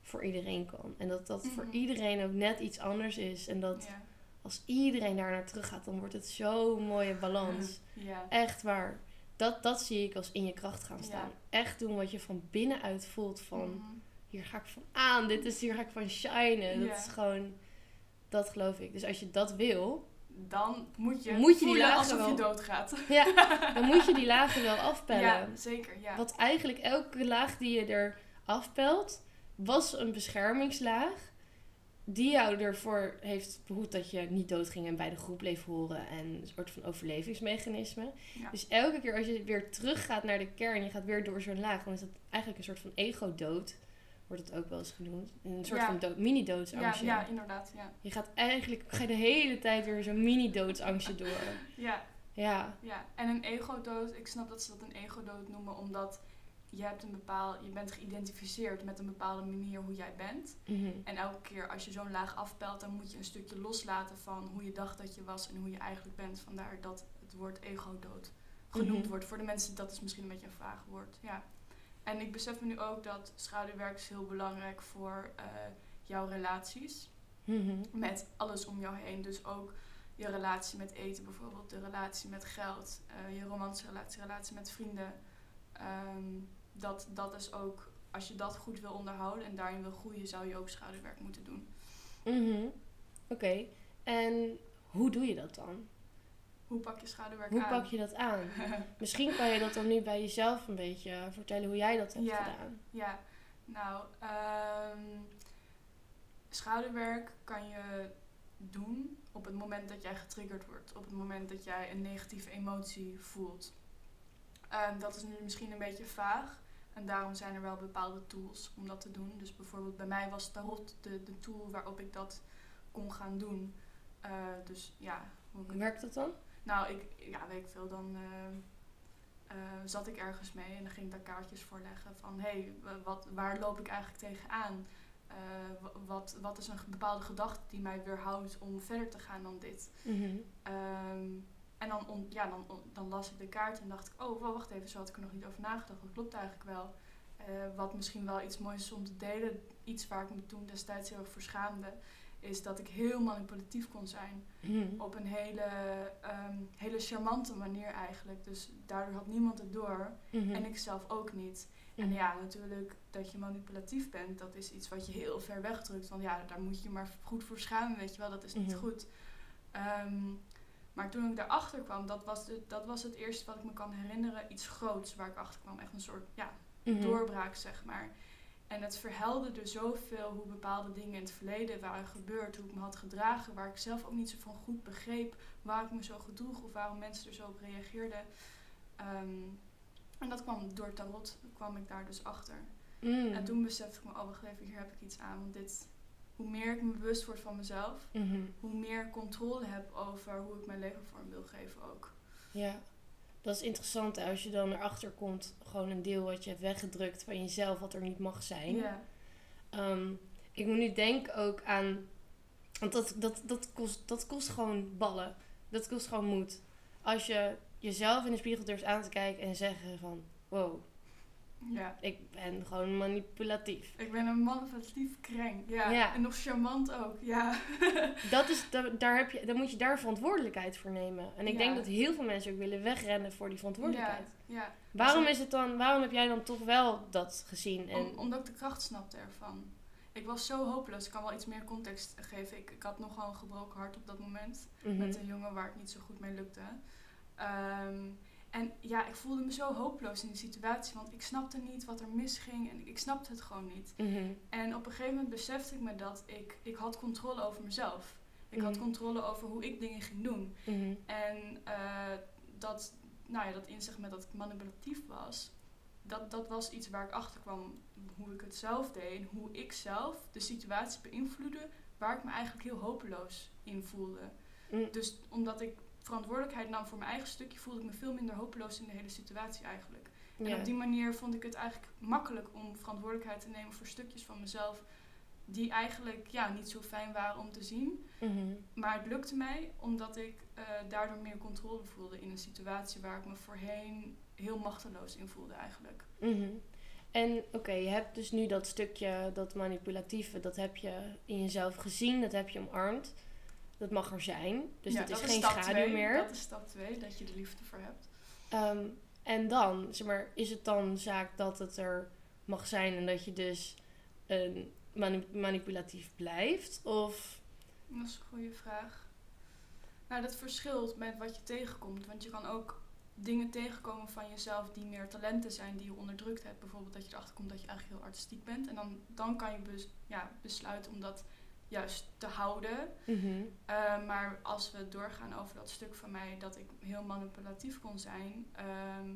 voor iedereen kan. En dat dat voor Mhm. iedereen ook net iets anders is. En dat Ja. als iedereen daar naar terug gaat, dan wordt het zo'n mooie balans. Ja. Echt waar. Dat, dat zie ik als in je kracht gaan staan. Ja. Echt doen wat je van binnenuit voelt van Mhm. hier ga ik van aan, dit is hier ga ik van shinen. Dat is gewoon, dat geloof ik. Dus als je dat wil, Dan moet je, Moet je die lagen alsof je wel- doodgaat. ja, dan moet je die lagen wel afpellen. Ja, zeker. Ja. Wat eigenlijk elke laag die je er afpelt, was een beschermingslaag. Die jou ervoor heeft behoed dat je niet doodging en bij de groep bleef horen. En een soort van overlevingsmechanisme. Ja. Dus elke keer als je weer teruggaat naar de kern, je gaat weer door zo'n laag, dan is dat eigenlijk een soort van ego-dood. Wordt het ook wel eens genoemd. Een soort Ja. van dood, ja, mini-doodsangstje. ja, inderdaad. Ja. Je gaat eigenlijk ga je de hele tijd weer zo'n mini-doodsangstje door. Ja, Ja. ja. En een ego-dood, ik snap dat ze dat een ego-dood noemen, omdat je, hebt een bepaal, je bent geïdentificeerd met een bepaalde manier hoe jij bent. Mhm. En elke keer als je zo'n laag afpelt, dan moet je een stukje loslaten van hoe je dacht dat je was en hoe je eigenlijk bent. Vandaar dat het woord ego-dood genoemd Mhm. wordt. Voor de mensen, dat is misschien een beetje een vaag woord. Ja. En ik besef me nu ook dat schaduwwerk is heel belangrijk voor eh, jouw relaties. Mhm. met alles om jou heen. Dus ook je relatie met eten bijvoorbeeld, de relatie met geld, eh, je romantische relatie, relatie met vrienden. Ehm, dat, dat is ook, als je dat goed wil onderhouden en daarin wil groeien, zou je ook schaduwwerk moeten doen. Mhm. Oké, en hoe doe je dat dan? Hoe pak je schaduwwerk Hoe aan? pak je dat aan? Misschien kan je dat dan nu bij jezelf een beetje vertellen hoe jij dat hebt Ja. gedaan. Ja, nou, ehm schaduwwerk kan je doen op het moment dat jij getriggerd wordt. Op het moment dat jij een negatieve emotie voelt. Ehm, dat is nu misschien een beetje vaag. En daarom zijn er wel bepaalde tools om dat te doen. Dus bijvoorbeeld bij mij was Tarot de, de tool waarop ik dat kon gaan doen. Eh, dus ja, hoe werkt dat dan? nou, ik, ja, weet ik veel, dan eh, eh, zat ik ergens mee en dan ging ik daar kaartjes voor leggen van, hé, hey, wa- wat, waar loop ik eigenlijk tegenaan? Wa- wat, wat is een bepaalde gedachte die mij weerhoudt om verder te gaan dan dit? Ehm, en dan, on- ja, dan, on- dan las ik de kaart en dacht ik, oh, wa- wacht even, zo had ik er nog niet over nagedacht. Dat klopt eigenlijk wel. Eh, wat misschien wel iets moois is om te delen, iets waar ik me toen destijds heel erg voor schaamde, is dat ik heel manipulatief kon zijn Mhm. op een hele, ehm, hele charmante manier eigenlijk. Dus daardoor had niemand het door Mhm. en ik zelf ook niet. En Mhm. ja, natuurlijk dat je manipulatief bent, dat is iets wat je heel ver wegdrukt. Want ja, daar moet je maar goed voor schamen, weet je wel, dat is niet Mhm. goed. Ehm, maar toen ik daarachter kwam, dat was, de, dat was het eerste wat ik me kan herinneren. Iets groots waar ik achter kwam. Echt een soort ja, Mhm. doorbraak, zeg maar. En het verhelderde zoveel hoe bepaalde dingen in het verleden waren gebeurd, hoe ik me had gedragen, waar ik zelf ook niet zo van goed begreep waar ik me zo gedroeg of waarom mensen er zo op reageerden. Ehm, en dat kwam door tarot, kwam ik daar dus achter. Mhm. En toen besefte ik me, oh wacht even, hier heb ik iets aan. Want dit, hoe meer ik me bewust word van mezelf, Mhm. hoe meer controle heb over hoe ik mijn leven vorm wil geven ook. Ja, dat is interessant als je dan erachter komt, gewoon een deel wat je hebt weggedrukt van jezelf, wat er niet mag zijn. Ja, Ehm, ik moet nu denken ook aan, want dat, dat, dat, kost, dat kost gewoon ballen. Dat kost gewoon moed. Als je jezelf in de spiegel durft aan te kijken en zeggen van, wow, ja. ik ben gewoon manipulatief. Ik ben een manipulatief kreng. Ja. Ja. En nog charmant ook. Ja. Dat is, da- daar heb je, dan moet je daar verantwoordelijkheid voor nemen. En ik Ja. denk dat heel veel mensen ook willen wegrennen voor die verantwoordelijkheid. Ja, ja. Waarom Zo- is het dan, waarom heb jij dan toch wel dat gezien? En, Om- omdat ik de kracht snapte ervan. Ik was zo hopeloos. Ik kan wel iets meer context geven. Ik, ik had nogal een gebroken hart op dat moment. Mhm. Met een jongen waar het niet zo goed mee lukte. Ehm, en ja, ik voelde me zo hopeloos in die situatie. Want ik snapte niet wat er misging. En ik, snapte het gewoon niet. Mhm. En op een gegeven moment besefte ik me dat ik, ik had controle over mezelf. Ik had Mhm. controle over hoe ik dingen ging doen. Mhm. En eh, dat, nou ja, dat inzicht met dat ik manipulatief was, dat, dat was iets waar ik achter kwam hoe ik het zelf deed en hoe ik zelf de situatie beïnvloedde waar ik me eigenlijk heel hopeloos in voelde. Mm. Dus omdat ik verantwoordelijkheid nam voor mijn eigen stukje, voelde ik me veel minder hopeloos in de hele situatie eigenlijk. En Ja. op die manier vond ik het eigenlijk makkelijk om verantwoordelijkheid te nemen voor stukjes van mezelf die eigenlijk ja, niet zo fijn waren om te zien. Mhm. Maar het lukte mij omdat ik eh, daardoor meer controle voelde in een situatie waar ik me voorheen heel machteloos in voelde eigenlijk. Mhm. En oké, je hebt dus nu dat stukje, dat manipulatieve, dat heb je in jezelf gezien, dat heb je omarmd. Dat mag er zijn. Dus Ja, dat is geen stap schaduw twee. meer. Dat is stap 2, dat je de liefde voor hebt. Ehm, en dan, zeg maar, is het dan zaak dat het er mag zijn en dat je dus een mani- manipulatief blijft? Of. Dat is een goede vraag. Nou, dat verschilt met wat je tegenkomt. Want je kan ook dingen tegenkomen van jezelf die meer talenten zijn die je onderdrukt hebt. Bijvoorbeeld dat je erachter komt dat je eigenlijk heel artistiek bent. En dan, dan kan je bes- ja, besluiten om dat juist te houden. Mhm. Uh, maar als we doorgaan over dat stuk van mij dat ik heel manipulatief kon zijn. ehm,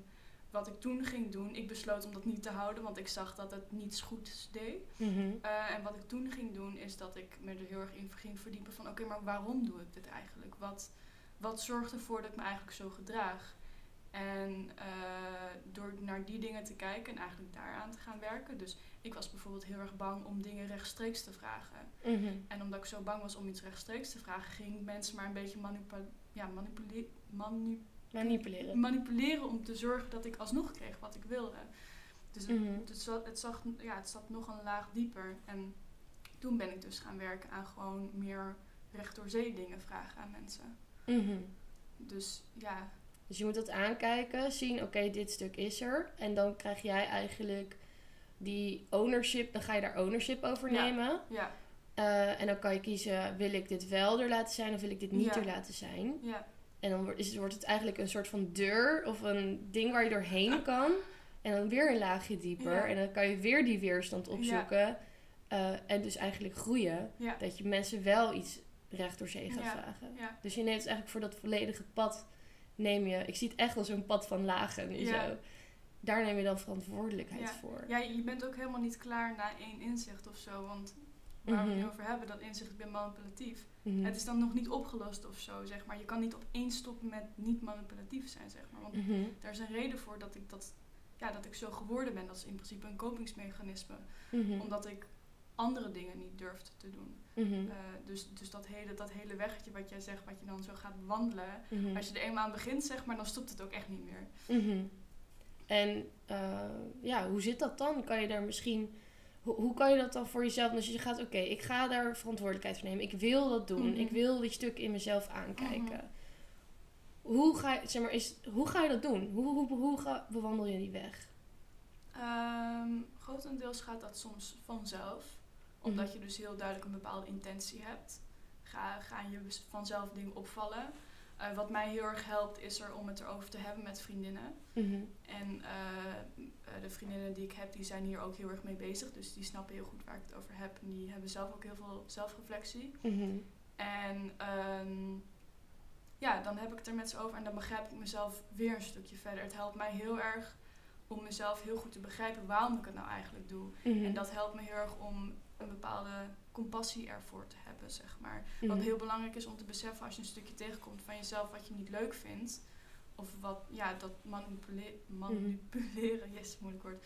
wat ik toen ging doen, ik besloot om dat niet te houden, want ik zag dat het niets goeds deed. Mhm. Uh, en wat ik toen ging doen, is dat ik me er heel erg in ging verdiepen van oké, maar waarom doe ik dit eigenlijk? Wat, wat zorgt ervoor dat ik me eigenlijk zo gedraag? En uh, door naar die dingen te kijken en eigenlijk daaraan te gaan werken. Dus ik was bijvoorbeeld heel erg bang om dingen rechtstreeks te vragen. Mhm. En omdat ik zo bang was om iets rechtstreeks te vragen, ging ik mensen maar een beetje manipu- ja, manipule- Manipuleren. manipuleren om te zorgen dat ik alsnog kreeg wat ik wilde. Dus het, Mhm. het, zat, het, zag, ja, het zat nog een laag dieper. En toen ben ik dus gaan werken aan gewoon meer recht door zee dingen vragen aan mensen. Mhm. Dus ja, Dus je moet dat aankijken, zien, oké, dit stuk is er. En dan krijg jij eigenlijk die ownership, dan ga je daar ownership over nemen. Ja, Eh, en dan kan je kiezen, wil ik dit wel er laten zijn of wil ik dit niet Ja. er laten zijn. ja, En dan wordt, is, wordt het eigenlijk een soort van deur of een ding waar je doorheen kan. En dan weer een laagje dieper. Ja. En dan kan je weer die weerstand opzoeken. Eh, en dus eigenlijk groeien. Dat je mensen wel iets recht door zee gaat vragen. Dus je neemt eigenlijk voor dat volledige pad, neem je, ik zie het echt als een pad van lagen nu Ja. zo. Daar neem je dan verantwoordelijkheid Ja. voor. Ja, je bent ook helemaal niet klaar na één inzicht of zo. Want waar we het Mhm. nu over hebben, dat inzicht, ik ben manipulatief. Mhm. Het is dan nog niet opgelost of zo, zeg maar. Je kan niet opeens stoppen met niet manipulatief zijn, zeg maar. Want Mhm. daar is een reden voor dat ik, dat, ja, dat ik zo geworden ben. Dat is in principe een kopingsmechanisme. Omdat ik andere dingen niet durfde te doen. Mhm. Eh, dus dus dat, hele, dat hele weggetje wat jij zegt, wat je dan zo gaat bewandelen. Mhm. Als je er eenmaal aan begint, zeg maar, dan stopt het ook echt niet meer. Mhm. En eh, ja, hoe zit dat dan? Kan je daar misschien. Hoe, hoe kan je dat dan voor jezelf? Als je gaat, oké, ik ga daar verantwoordelijkheid voor nemen. Ik wil dat doen. Ik wil die stuk in mezelf aankijken. Hoe, ga je, zeg maar, is, hoe ga je dat doen? Hoe, hoe, hoe ga, bewandel je die weg? Ehm, grotendeels gaat dat soms vanzelf. Omdat Mhm. je dus heel duidelijk een bepaalde intentie hebt. Ga, gaan je dus vanzelf dingen opvallen. Eh, wat mij heel erg helpt is er om het erover te hebben met vriendinnen. Mhm. En eh, eh, de vriendinnen die ik heb, die zijn hier ook heel erg mee bezig. Dus die snappen heel goed waar ik het over heb. En die hebben zelf ook heel veel zelfreflectie. Mhm. En ehm, ja, dan heb ik het er met ze over en dan begrijp ik mezelf weer een stukje verder. Het helpt mij heel erg om mezelf heel goed te begrijpen waarom ik het nou eigenlijk doe. En dat helpt me heel erg om een bepaalde compassie ervoor te hebben, zeg maar. Mhm. Wat heel belangrijk is om te beseffen als je een stukje tegenkomt van jezelf wat je niet leuk vindt. Of wat, ja, dat manipule- manipuleren, yes, moeilijk woord.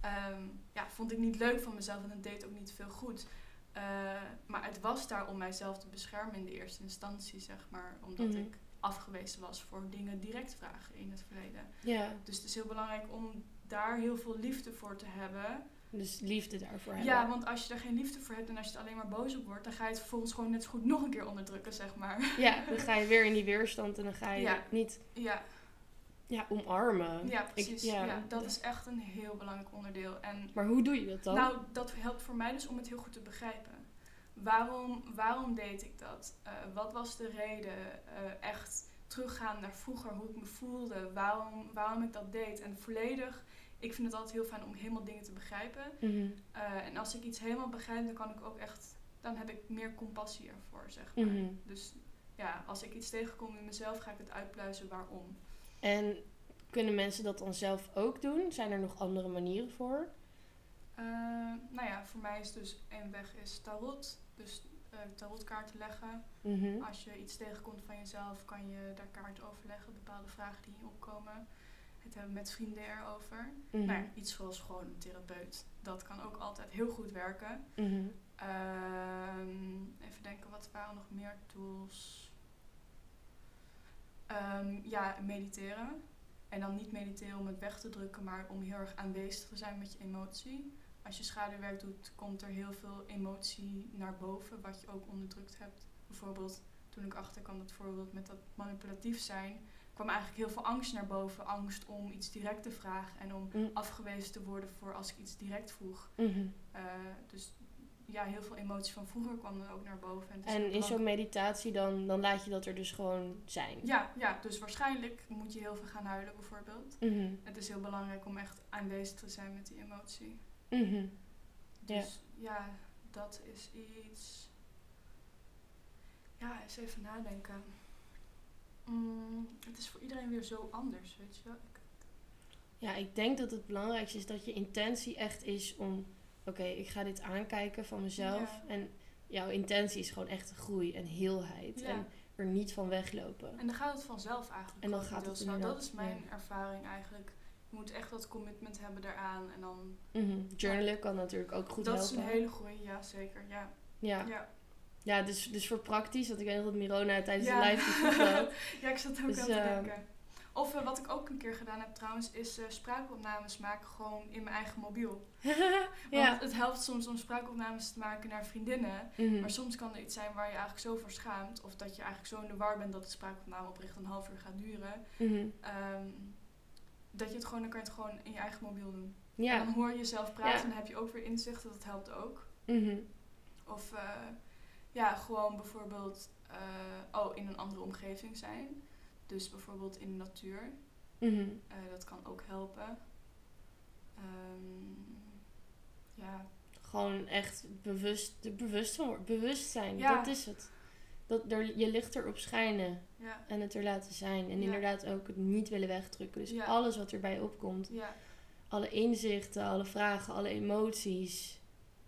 Ehm, ja, vond ik niet leuk van mezelf en het deed ook niet veel goed. Eh, maar het was daar om mijzelf te beschermen in de eerste instantie, zeg maar. Omdat Mhm. ik afgewezen was voor dingen direct vragen in het verleden. Ja, Dus het is heel belangrijk om daar heel veel liefde voor te hebben. Dus liefde daarvoor hebben. Ja, want als je er geen liefde voor hebt en als je er alleen maar boos op wordt, dan ga je het vervolgens gewoon net zo goed nog een keer onderdrukken, zeg maar. Ja, dan ga je weer in die weerstand en dan ga je Ja. het niet Ja, ja, omarmen. ja Ik- precies. ja. ja, dat is echt een heel belangrijk onderdeel. En Maar hoe doe je dat dan? nou, dat helpt voor mij dus om het heel goed te begrijpen. Waarom, waarom deed ik dat? Eh, wat was de reden? Eh, echt teruggaan naar vroeger, hoe ik me voelde, waarom, waarom ik dat deed. En volledig, ik vind het altijd heel fijn om helemaal dingen te begrijpen. Mhm. Eh, en als ik iets helemaal begrijp, dan kan ik ook echt, dan heb ik meer compassie ervoor, zeg maar. Mhm. Dus ja, als ik iets tegenkom in mezelf, ga ik het uitpluizen waarom. En kunnen mensen dat dan zelf ook doen? Zijn er nog andere manieren voor? Eh, nou ja, voor mij is dus één weg is tarot. Dus eh, tarotkaarten leggen. Mhm. Als je iets tegenkomt van jezelf, kan je daar kaart over leggen. Bepaalde vragen die opkomen. Het hebben met vrienden erover. Nou ja, iets zoals gewoon een therapeut. Dat kan ook altijd heel goed werken. Mhm. Ehm, even denken, wat waren nog meer tools? Ehm, ja, mediteren. En dan niet mediteren om het weg te drukken, maar om heel erg aanwezig te zijn met je emotie. Als je schaduwwerk doet, komt er heel veel emotie naar boven, wat je ook onderdrukt hebt. Bijvoorbeeld, toen ik achterkwam dat voorbeeld met dat manipulatief zijn, kwam eigenlijk heel veel angst naar boven. Angst om iets direct te vragen en om Mm. afgewezen te worden voor als ik iets direct vroeg. Mhm. Eh, dus ja, heel veel emotie van vroeger kwam dan ook naar boven. En in zo'n meditatie dan, dan laat je dat er dus gewoon zijn. Ja, ja, dus waarschijnlijk moet je heel veel gaan huilen bijvoorbeeld. Mhm. Het is heel belangrijk om echt aanwezig te zijn met die emotie. Mhm. Ja. Dus ja, dat is iets. Ja, eens even nadenken. Mm, het is voor iedereen weer zo anders, weet je wel. Ja, ik denk dat het belangrijkste is dat je intentie echt is om... Oké, ik ga dit aankijken van mezelf. Ja. En jouw intentie is gewoon echt groei en heelheid. Ja. En er niet van weglopen. En dan gaat het vanzelf eigenlijk. En dan gaat het zo. Dat is mijn ja. ervaring eigenlijk. Je moet echt wat commitment hebben daaraan. En dan. Mhm. Journalen kan natuurlijk ook goed dat helpen. is een hele goede, ja zeker. Ja. Ja, Ja. dus, dus voor praktisch, want ik weet nog dat Mirona tijdens Ja. de live dat. ja, ik zat ook Dus, aan te eh, denken. Of eh, wat ik ook een keer gedaan heb trouwens, is eh, spraakopnames maken gewoon in mijn eigen mobiel. ja. Want het helpt soms om spraakopnames te maken naar vriendinnen. Mhm. Maar soms kan er iets zijn waar je eigenlijk zo voor schaamt. Of dat je eigenlijk zo in de war bent dat de spraakopname oprecht een half uur gaat duren. Mhm. Ehm, dat je het gewoon, dan kan je het gewoon in je eigen mobiel doen. En Ja. dan hoor je jezelf praten Ja. en dan heb je ook weer inzichten, dat helpt ook. Mhm. Of ja, gewoon bijvoorbeeld eh, oh, in een andere omgeving zijn. Dus bijvoorbeeld in de natuur. Mhm. Eh, dat kan ook helpen. Ehm, ja, Gewoon echt bewust, de bewust van, bewustzijn. Ja. Dat is het. Dat er, je licht erop schijnen ja, en het er laten zijn. En Ja. inderdaad ook het niet willen wegdrukken. Dus alles wat erbij opkomt. ja, Alle inzichten, alle vragen, alle emoties.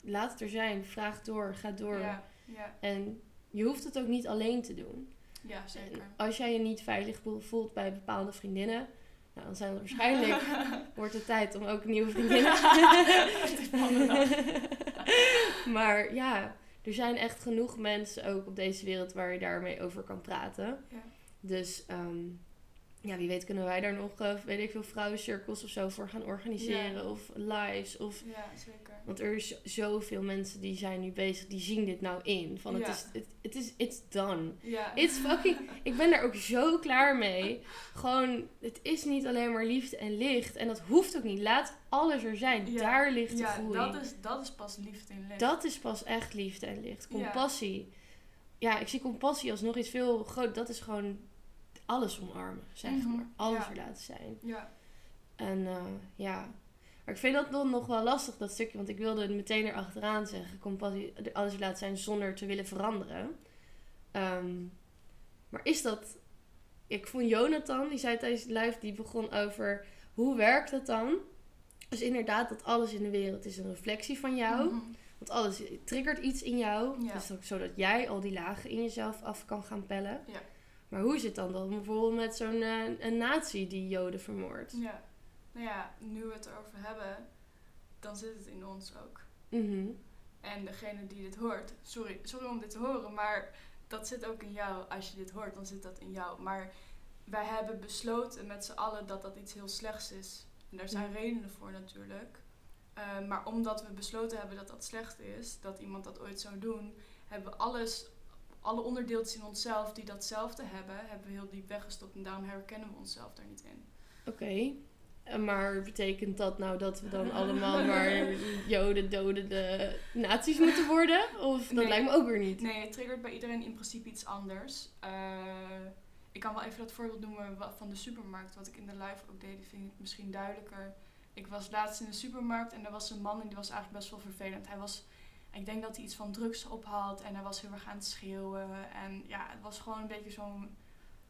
Laat het er zijn. Vraag door. Ga door. Ja, En je hoeft het ook niet alleen te doen. ja, zeker. En als jij je niet veilig voel- voelt bij bepaalde vriendinnen, nou, dan zijn er waarschijnlijk wordt het tijd om ook nieuwe vriendinnen. maar ja, er zijn echt genoeg mensen ook op deze wereld waar je daarmee over kan praten. Ja. Dus ehm, ja, wie weet kunnen wij daar nog, eh, weet ik veel, vrouwencirkels of zo voor gaan organiseren. Ja. Of lives. Of, Ja, zeker. want er is zoveel mensen die zijn nu bezig, die zien dit nou in. Van het Ja. is, het, het is, it's done. Ja. It's fucking. Ik ben daar ook zo klaar mee. Gewoon, het is niet alleen maar liefde en licht. En dat hoeft ook niet. Laat alles er zijn. Ja. Daar ligt de ja, groei. dat is, dat is pas liefde in licht. Dat is pas echt liefde en licht. Ja. Compassie. Ja, ik zie compassie als nog iets veel groot. Dat is gewoon alles omarmen, zeg Mhm, maar. Alles ja. er laten zijn. Ja, En eh, ja. Maar ik vind dat dan nog wel lastig, dat stukje. Want ik wilde het meteen erachteraan zeggen. Compassie, alles er laten zijn zonder te willen veranderen. Ehm, maar is dat... Ik vond Jonathan, die zei tijdens het live, die begon over... Hoe werkt het dan? Dus inderdaad, dat alles in de wereld is een reflectie van jou. Mhm. Want alles triggert iets in jou. Ja. Dus ook zodat jij al die lagen in jezelf af kan gaan pellen. Ja. Maar hoe zit dan dan bijvoorbeeld met zo'n eh, een nazi die Joden vermoordt? ja. Nou ja, nu we het erover hebben, dan zit het in ons ook. Mhm. En degene die dit hoort, sorry, sorry om dit te horen, maar dat zit ook in jou. Als je dit hoort, dan zit dat in jou. Maar wij hebben besloten met z'n allen dat dat iets heel slechts is. En daar zijn Ja. redenen voor natuurlijk. Eh, maar omdat we besloten hebben dat dat slecht is, dat iemand dat ooit zou doen, hebben we alles, alle onderdeeltjes in onszelf die datzelfde hebben, hebben we heel diep weggestopt. En daarom herkennen we onszelf daar niet in. Oké. Maar betekent dat nou dat we dan allemaal maar Joden, dodende nazi's moeten worden? Of dat Nee. lijkt me ook weer niet. Nee, het triggert bij iedereen in principe iets anders. Eh, ik kan wel even dat voorbeeld noemen van de supermarkt, wat ik in de live ook deed, vind ik misschien duidelijker. Ik was laatst in de supermarkt en er was een man en die was eigenlijk best wel vervelend. Hij was, ik denk dat hij iets van drugs ophaalt en hij was heel erg aan het schreeuwen. En ja, het was gewoon een beetje zo'n,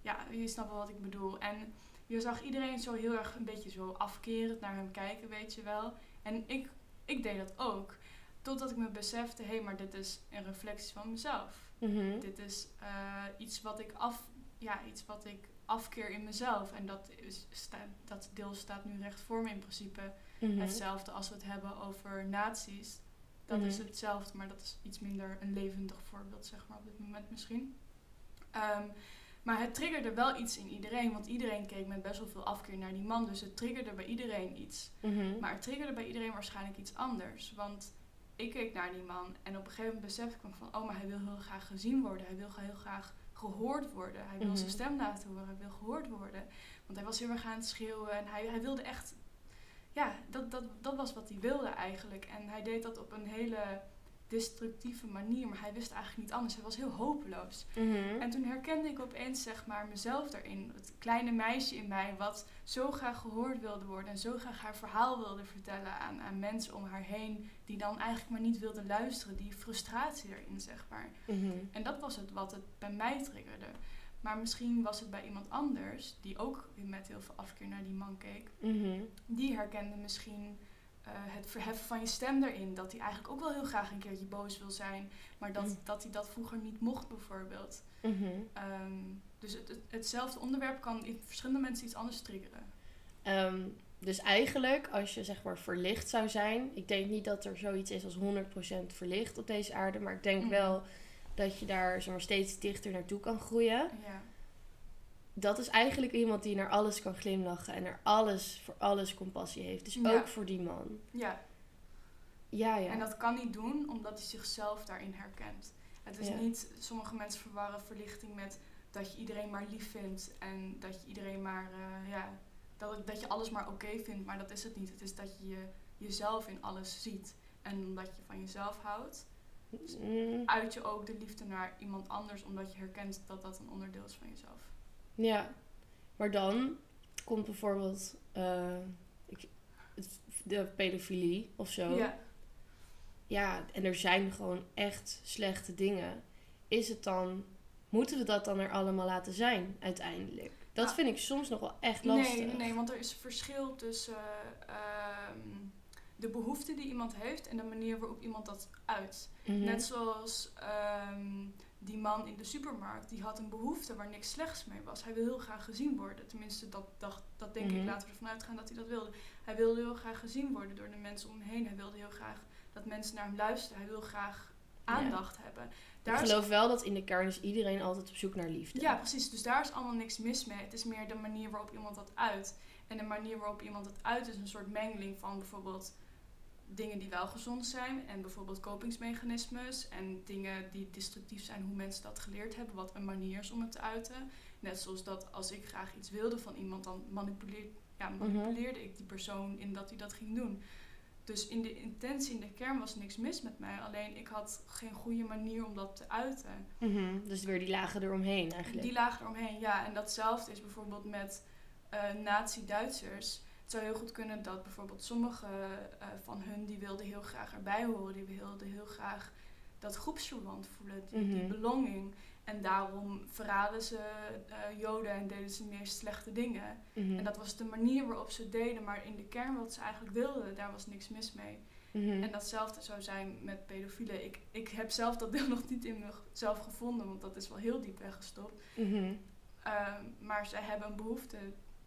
ja, je snapt wel wat ik bedoel. En je zag iedereen zo heel erg een beetje zo afkerend naar hem kijken, weet je wel. En ik, ik deed dat ook. Totdat ik me besefte, hé, hey, maar dit is een reflectie van mezelf. Mhm. Dit is eh, iets wat ik af, ja, iets wat ik afkeer in mezelf. En dat, is, sta, dat deel staat nu recht voor me in principe. Mhm. Hetzelfde als we het hebben over nazi's. Dat is Mhm. hetzelfde, maar dat is iets minder een levendig voorbeeld, zeg maar, op dit moment misschien. Ehm, maar het triggerde wel iets in iedereen, want iedereen keek met best wel veel afkeer naar die man. Dus het triggerde bij iedereen iets. Mhm. Maar het triggerde bij iedereen waarschijnlijk iets anders. Want ik keek naar die man en op een gegeven moment besefte ik me van... oh, maar hij wil heel graag gezien worden. Hij wil heel graag gehoord worden. Hij wil Mhm. zijn stem laten horen. Hij wil gehoord worden. Want hij was heel erg aan het schreeuwen en hij, hij wilde echt... Ja, dat, dat, dat was wat hij wilde eigenlijk. En hij deed dat op een hele destructieve manier. Maar hij wist eigenlijk niet anders. Hij was heel hopeloos. Mhm. En toen herkende ik opeens zeg maar mezelf daarin. Het kleine meisje in mij wat zo graag gehoord wilde worden. En zo graag haar verhaal wilde vertellen aan, aan mensen om haar heen. Die dan eigenlijk maar niet wilden luisteren. Die frustratie erin zeg maar. Mhm. En dat was het wat het bij mij triggerde. Maar misschien was het bij iemand anders. Die ook met heel veel afkeer naar die man keek. Mhm. Die herkende misschien eh, het verheffen van je stem erin. Dat hij eigenlijk ook wel heel graag een keertje boos wil zijn. Maar dat, Mm. dat hij dat vroeger niet mocht bijvoorbeeld. Mhm. Ehm, dus het, het- hetzelfde onderwerp kan in verschillende mensen iets anders triggeren. Ehm, dus eigenlijk, als je zeg maar verlicht zou zijn, ik denk niet dat er zoiets is als 100% verlicht op deze aarde, maar ik denk Mhm. wel dat je daar zeg maar, steeds dichter naartoe kan groeien. Ja, dat is eigenlijk iemand die naar alles kan glimlachen en naar alles, voor alles compassie heeft. Dus Ja. ook voor die man. Ja, Ja, ja. en dat kan niet doen omdat hij zichzelf daarin herkent. Het is niet, sommige mensen verwarren verlichting met dat je iedereen maar lief vindt en dat je iedereen maar, eh, ja, dat, dat je alles maar oké vindt, maar dat is het niet. Het is dat je je- jezelf in alles ziet. En omdat je van jezelf houdt, Mm, uit je ook de liefde naar iemand anders, omdat je herkent dat dat een onderdeel is van jezelf. ja. Maar dan komt bijvoorbeeld eh, ik, de pedofilie of zo. Ja, ja, en er zijn gewoon echt slechte dingen. Is het dan, moeten we dat dan er allemaal laten zijn uiteindelijk? Dat Nou, vind ik soms nog wel echt lastig. Nee, nee, want er is verschil tussen ehm, de behoefte die iemand heeft en de manier waarop iemand dat uit. Mhm. Net zoals ehm, die man in de supermarkt, die had een behoefte waar niks slechts mee was. Hij wil heel graag gezien worden. Tenminste, dat, dacht, dat denk Mhm. ik. Laten we ervan uitgaan dat hij dat wilde. Hij wilde heel graag gezien worden door de mensen om hem heen. Hij wilde heel graag dat mensen naar hem luisteren. Hij wil graag Ja. aandacht hebben. ik is geloof wel dat in de kern is iedereen altijd op zoek naar liefde. Ja, precies. Dus daar is allemaal niks mis mee. Het is meer de manier waarop iemand dat uit. En de manier waarop iemand het uit is een soort mengeling van bijvoorbeeld dingen die wel gezond zijn en bijvoorbeeld kopingsmechanismes en dingen die destructief zijn, hoe mensen dat geleerd hebben, wat een manier is om het te uiten. Net zoals dat als ik graag iets wilde van iemand, dan manipuleer, ja, manipuleerde ik die persoon in dat hij dat ging doen. Dus in de intentie, in de kern was niks mis met mij. Alleen ik had geen goede manier om dat te uiten. Mhm, Dus weer die lagen eromheen eigenlijk. Die laag eromheen, ja. En datzelfde is bijvoorbeeld met eh Nazi-Duitsers. Het zou heel goed kunnen dat bijvoorbeeld sommige eh, van hun, die wilden heel graag erbij horen. Die wilden heel graag dat groepsverband voelen, die, die Mhm. belonging. En daarom verraden ze eh, Joden en deden ze meer slechte dingen. Mhm. En dat was de manier waarop ze deden. Maar in de kern wat ze eigenlijk wilden, daar was niks mis mee. Mhm. En datzelfde zou zijn met pedofielen. Ik, ik heb zelf dat deel nog niet in mezelf gevonden, want dat is wel heel diep weggestopt. Ehm, maar zij hebben een behoefte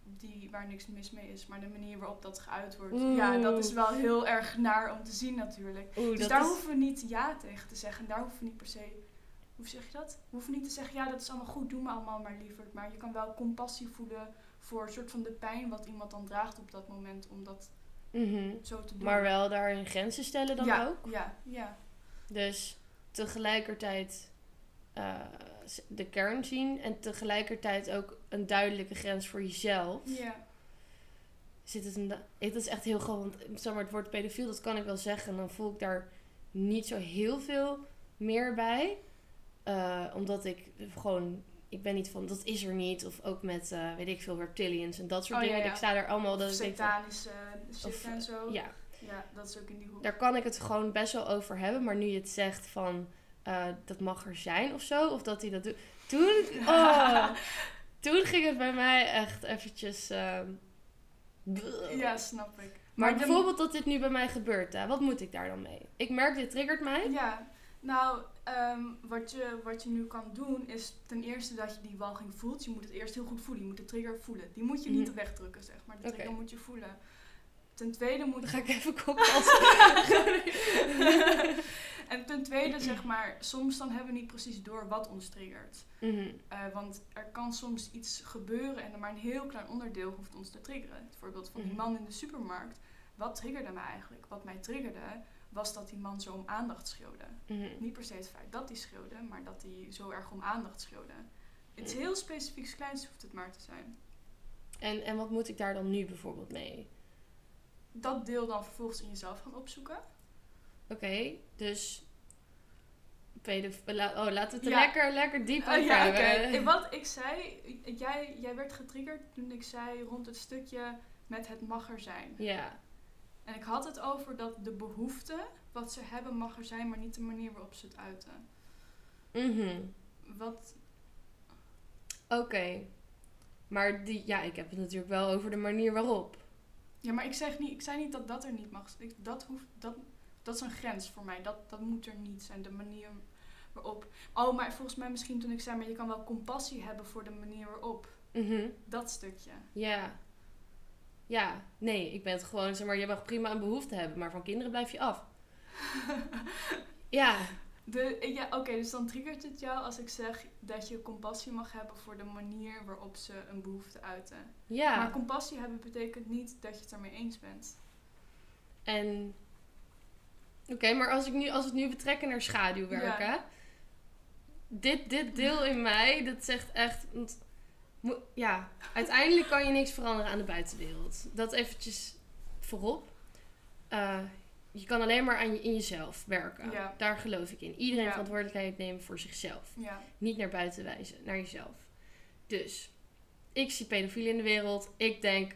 die, waar niks mis mee is. Maar de manier waarop dat geuit wordt, Oeh. ja, dat is wel heel erg naar om te zien natuurlijk. Oeh, Dus daar is- hoeven we niet ja tegen te zeggen. En daar hoeven we niet per se, hoe zeg je dat? We hoeven niet te zeggen, ja, dat is allemaal goed, doe me allemaal maar liever. Maar je kan wel compassie voelen voor een soort van de pijn wat iemand dan draagt op dat moment om dat Mhm. zo te doen. Maar wel daarin grenzen stellen dan ja, ook. Ja, ja. Dus tegelijkertijd eh, de kern zien en tegelijkertijd ook een duidelijke grens voor jezelf. Ja. Zit het een, het is echt heel gewoon, want zeg maar, het woord pedofiel, dat kan ik wel zeggen. En dan voel ik daar niet zo heel veel meer bij. Eh, omdat ik gewoon, ik ben niet van, dat is er niet. Of ook met, eh, weet ik veel, reptilians en dat soort Oh, dingen. ja. Ik sta daar allemaal, dat satanische shit en zo. ja, Ja, dat is ook in die hoek. daar kan ik het gewoon best wel over hebben. Maar nu je het zegt van, eh, dat mag er zijn of zo. Of dat hij dat doet. Toen, oh, toen ging het bij mij echt eventjes... ehm, Ja, snap ik. Maar bijvoorbeeld dat dit nu bij mij gebeurt, hè, wat moet ik daar dan mee? Ik merk, dit triggert mij. Ja, nou, ehm, wat, je, wat je nu kan doen is ten eerste dat je die walging voelt. Je moet het eerst heel goed voelen. Je moet de trigger voelen. Die moet je niet Mhm. wegdrukken, zeg maar. De trigger moet je voelen. Ten tweede moet Dan ga ik even kokhalsen. en ten tweede, zeg maar, soms dan hebben we niet precies door wat ons triggert. Mhm. Eh, want er kan soms iets gebeuren en maar een heel klein onderdeel hoeft ons te triggeren. Het voorbeeld van die Mhm. man in de supermarkt. Wat triggerde mij eigenlijk? Wat mij triggerde was dat die man zo om aandacht schreeuwde. Mhm. Niet per se het feit dat hij schreeuwde, maar dat hij zo erg om aandacht schreeuwde. Iets Mhm. heel specifieks kleins hoeft het maar te zijn. En, en wat moet ik daar dan nu bijvoorbeeld mee? Dat deel dan vervolgens in jezelf gaan opzoeken. Oké, dus... pedof- oh, laten we het er Ja. lekker, lekker diep Oh, ja, oké. hebben. En Wat ik zei, jij, jij werd getriggerd toen ik zei rond het stukje met het mag er zijn. Ja, En ik had het over dat de behoefte, wat ze hebben, mag er zijn, maar niet de manier waarop ze het uiten. Mhm. Wat, oké. Maar die, ja, ik heb het natuurlijk wel over de manier waarop. ja, maar ik, zeg niet, ik zei niet dat dat er niet mag. Ik, dat, hoeft, dat, dat is een grens voor mij. Dat, dat moet er niet zijn, de manier waarop. Oh, maar volgens mij misschien toen ik zei, maar je kan wel compassie hebben voor de manier waarop. Mhm. Dat stukje. Ja. Ja, nee, ik ben het gewoon, zeg maar, je mag prima een behoefte hebben, maar van kinderen blijf je af. Ja, De, ja, Oké, dus dan triggert het jou als ik zeg dat je compassie mag hebben voor de manier waarop ze een behoefte uiten. Ja. Maar compassie hebben betekent niet dat je het ermee eens bent. En. Oké, maar als, ik nu, als we het nu betrekken naar schaduwwerken. Ja. Dit, dit deel in mij, dat zegt echt. ja, uiteindelijk kan je niks veranderen aan de buitenwereld. Dat eventjes voorop. Eh, je kan alleen maar aan je, in jezelf werken. Ja. Daar geloof ik in. Iedereen Ja. verantwoordelijkheid nemen voor zichzelf. Ja. Niet naar buiten wijzen, naar jezelf. Dus, ik zie pedofielen in de wereld. Ik denk,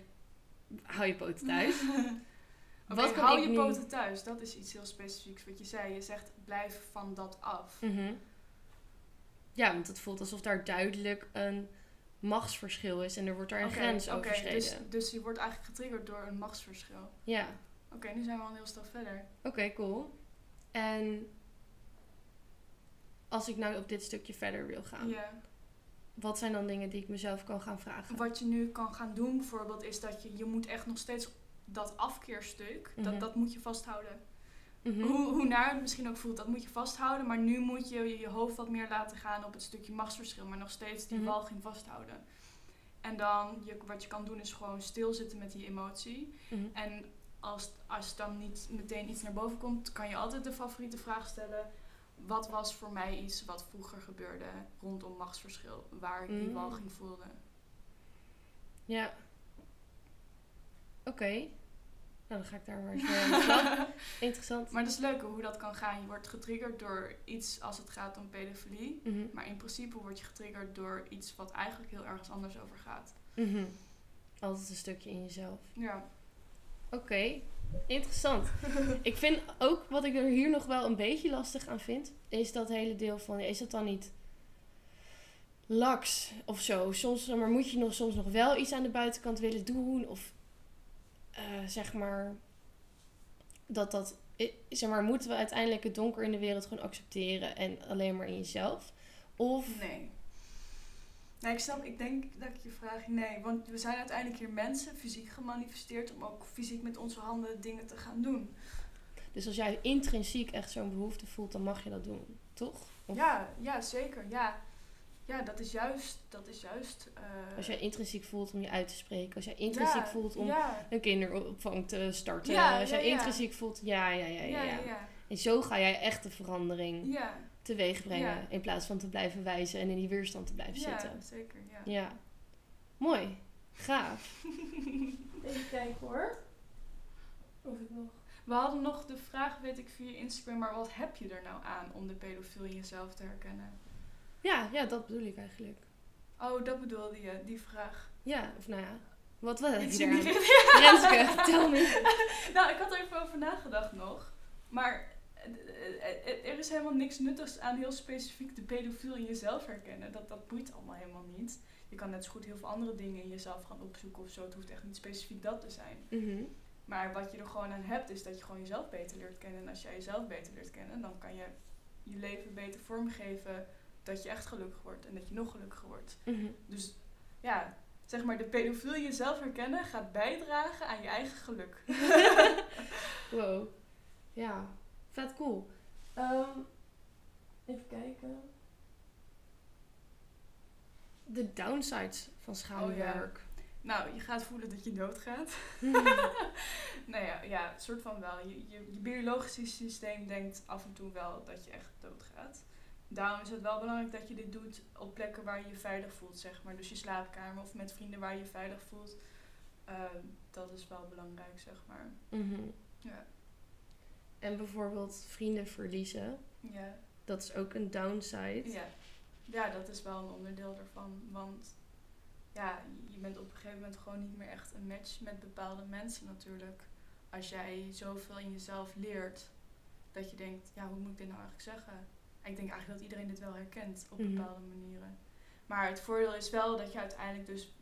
hou je poten thuis. Wat hou je nu- poten thuis. Dat is iets heel specifieks wat je zei. Je zegt blijf van dat af. Mhm. Ja, want het voelt alsof daar duidelijk een machtsverschil is en er wordt daar een grens oké, overschreden. dus, dus je wordt eigenlijk getriggerd door een machtsverschil. Ja, Oké, nu zijn we al een heel stap verder. oké, cool. En als ik nou op dit stukje verder wil gaan, Ja. wat zijn dan dingen die ik mezelf kan gaan vragen? Wat je nu kan gaan doen bijvoorbeeld is dat je, je moet echt nog steeds dat afkeerstuk, Mhm. dat, dat moet je vasthouden. Mhm. Hoe, hoe naar het misschien ook voelt, dat moet je vasthouden. Maar nu moet je je, hoofd wat meer laten gaan op het stukje machtsverschil. Maar nog steeds die Mhm. walging vasthouden. En dan, je, wat je kan doen is gewoon stilzitten met die emotie. Mhm. En als, als dan niet meteen iets naar boven komt, kan je altijd de favoriete vraag stellen. Wat was voor mij iets wat vroeger gebeurde rondom machtsverschil, waar ik die Mm. walging voelde? Ja. Oké. Nou, dan ga ik daar maar eens mee aan de slag. Interessant. Maar dat is leuk hoe dat kan gaan. Je wordt getriggerd door iets als het gaat om pedofilie. Mhm. Maar in principe word je getriggerd door iets wat eigenlijk heel ergens anders over gaat. Mhm. Altijd een stukje in jezelf. Ja. Oké, interessant. ik vind ook wat ik er hier nog wel een beetje lastig aan vind, is dat hele deel van, is dat dan niet laks of zo? Soms maar moet je nog, soms nog wel iets aan de buitenkant willen doen, of eh, zeg maar dat dat, zeg maar, moeten we uiteindelijk het donker in de wereld gewoon accepteren en alleen maar in jezelf? Of, Nee. Nee, ik snap, ik denk dat ik je vraag, nee. Want we zijn uiteindelijk hier mensen, fysiek gemanifesteerd, om ook fysiek met onze handen dingen te gaan doen. dus als jij intrinsiek echt zo'n behoefte voelt, dan mag je dat doen, toch? Of Ja, ja, zeker. Ja. Ja, dat is juist, dat is juist... eh, Als jij intrinsiek voelt om je uit te spreken, als jij intrinsiek ja, voelt om Ja, een kinderopvang te starten. Ja, als jij ja. intrinsiek voelt, ja ja ja, ja, ja, ja, ja. ja. En zo ga jij echt de verandering Ja, teweeg brengen. Ja. In plaats van te blijven wijzen en in die weerstand te blijven ja, zitten. zeker, ja. Ja. Mooi. Gaaf. Even kijken hoor. Of ik nog... We hadden nog de vraag, weet ik, via Instagram, maar wat heb je er nou aan om de pedofiel in jezelf te herkennen? Ja, ja, dat bedoel ik eigenlijk. Oh, dat bedoelde je, die vraag. Ja, of nou ja. Wat, aan? richting. Renske, tel me. Nou, ik had er even over nagedacht nog. Maar eh, eh, eh, er is helemaal niks nuttigs aan heel specifiek de pedofiel in jezelf herkennen. Dat, dat boeit allemaal helemaal niet. Je kan net zo goed heel veel andere dingen in jezelf gaan opzoeken of zo. Het hoeft echt niet specifiek dat te zijn. Mhm. Maar wat je er gewoon aan hebt, is dat je gewoon jezelf beter leert kennen. En als jij jezelf beter leert kennen, dan kan je je leven beter vormgeven. Dat je echt gelukkig wordt en dat je nog gelukkiger wordt. Mhm. Dus ja, zeg maar, de pedofiel jezelf herkennen gaat bijdragen aan je eigen geluk. Wow. Ja, vet cool. Ehm, even kijken. De downsides van schaduwwerk. Nou, je gaat voelen dat je doodgaat. nou ja, ja, soort van wel. Je, je, je biologische systeem denkt af en toe wel dat je echt doodgaat. Daarom is het wel belangrijk dat je dit doet op plekken waar je je veilig voelt, zeg maar. Dus je slaapkamer of met vrienden waar je je veilig voelt. Ehm, dat is wel belangrijk, zeg maar. Mhm. Ja. En bijvoorbeeld vrienden verliezen. Ja. Dat is ook een downside. Ja. ja, dat is wel een onderdeel ervan. Want ja, je bent op een gegeven moment gewoon niet meer echt een match met bepaalde mensen natuurlijk. Als jij zoveel in jezelf leert, dat je denkt, ja, hoe moet ik dit nou eigenlijk zeggen? Ik denk eigenlijk dat iedereen dit wel herkent op Mhm. bepaalde manieren. Maar het voordeel is wel dat je uiteindelijk dus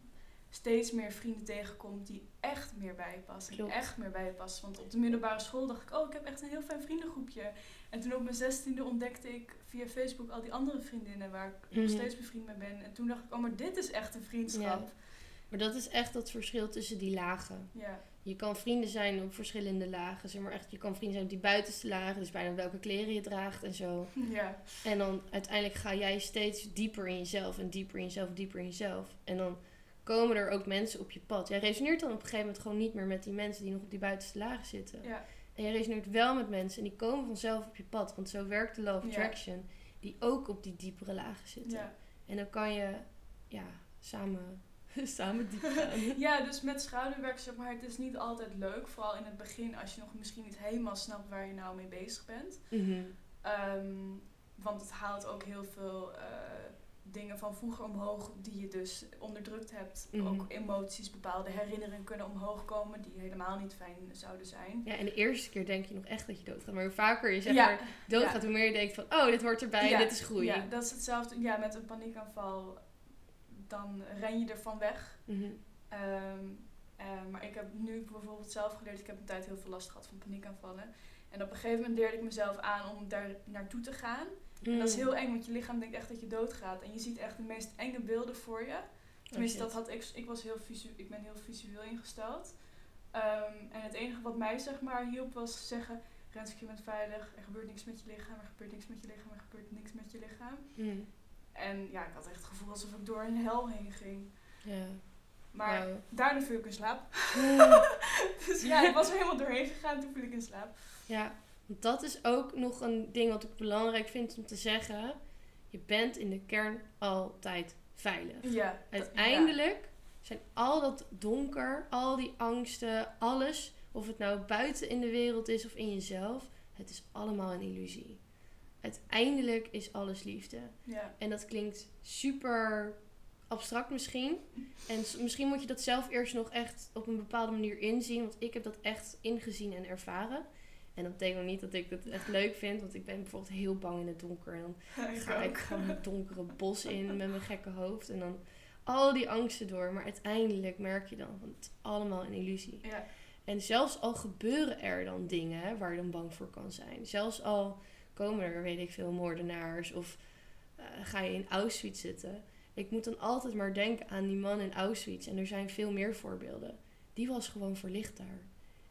steeds meer vrienden tegenkomt die echt meer bij je passen. Klopt. Echt meer bij je passen. Want op de middelbare school dacht ik, oh, ik heb echt een heel fijn vriendengroepje. En toen op mijn zestiende ontdekte ik via Facebook al die andere vriendinnen waar ik nog Mhm. steeds bevriend mee ben. En toen dacht ik, oh, maar dit is echt een vriendschap. Maar dat is echt dat verschil tussen die lagen. Ja, je kan vrienden zijn op verschillende lagen. Zeg maar echt, je kan vrienden zijn op die buitenste lagen. Dus bijna welke kleren je draagt en zo. Ja. En dan uiteindelijk ga jij steeds dieper in jezelf. En dieper in jezelf, dieper in jezelf. En dan komen er ook mensen op je pad. Jij resoneert dan op een gegeven moment gewoon niet meer met die mensen die nog op die buitenste lagen zitten. Ja. En jij resoneert wel met mensen en die komen vanzelf op je pad. Want zo werkt de Love Ja. Attraction. Die ook op die diepere lagen zitten. Ja. En dan kan je ja, samen, samen diep gaan. ja, dus met schouderwerk, zeg maar, het is niet altijd leuk. Vooral in het begin, als je nog misschien niet helemaal snapt waar je nou mee bezig bent. Mhm. Ehm, want het haalt ook heel veel eh, dingen van vroeger omhoog die je dus onderdrukt hebt. Mhm. Ook emoties, bepaalde herinneringen kunnen omhoog komen die helemaal niet fijn zouden zijn. Ja, en de eerste keer denk je nog echt dat je doodgaat. Maar hoe vaker je zeg Ja, maar doodgaat, hoe meer je denkt van... Oh, dit hoort erbij, Ja, dit is groei. Ja, dat is hetzelfde. Ja, met een paniekaanval, dan ren je ervan weg. Mhm. Ehm, eh, maar ik heb nu bijvoorbeeld zelf geleerd, ik heb een tijd heel veel last gehad van paniekaanvallen. En op een gegeven moment leerde ik mezelf aan om daar naartoe te gaan. En dat is Mm. heel eng, want je lichaam denkt echt dat je doodgaat. En je ziet echt de meest enge beelden voor je. Tenminste, shit. dat had ik. Ik, was heel visu ik ben heel visueel ingesteld. Ehm, en het enige wat mij zeg maar hielp was zeggen... Renske, je bent veilig. Er gebeurt niks met je lichaam. Er gebeurt niks met je lichaam. Er gebeurt niks met je lichaam. Mm. En ja, ik had echt het gevoel alsof ik door een hel heen ging. Ja. Maar daarna viel ik in slaap. Mm. dus ja, ik was er helemaal doorheen gegaan. Toen viel ik in slaap. Ja, want dat is ook nog een ding wat ik belangrijk vind om te zeggen. Je bent in de kern altijd veilig. Ja. Uiteindelijk zijn al dat donker, al die angsten, alles, of het nou buiten in de wereld is of in jezelf, het is allemaal een illusie. Uiteindelijk is alles liefde. Ja. En dat klinkt super abstract misschien. En misschien moet je dat zelf eerst nog echt op een bepaalde manier inzien. Want ik heb dat echt ingezien en ervaren. En dat betekent niet dat ik het echt leuk vind. Want ik ben bijvoorbeeld heel bang in het donker. En dan ga ik gewoon het donkere bos in met mijn gekke hoofd. En dan al die angsten door. Maar uiteindelijk merk je dan, want het is allemaal een illusie. Ja. En zelfs al gebeuren er dan dingen waar je dan bang voor kan zijn. Zelfs al komen er, weet ik veel, moordenaars of eh, ga je in Auschwitz zitten. Ik moet dan altijd maar denken aan die man in Auschwitz. En er zijn veel meer voorbeelden. Die was gewoon verlicht daar.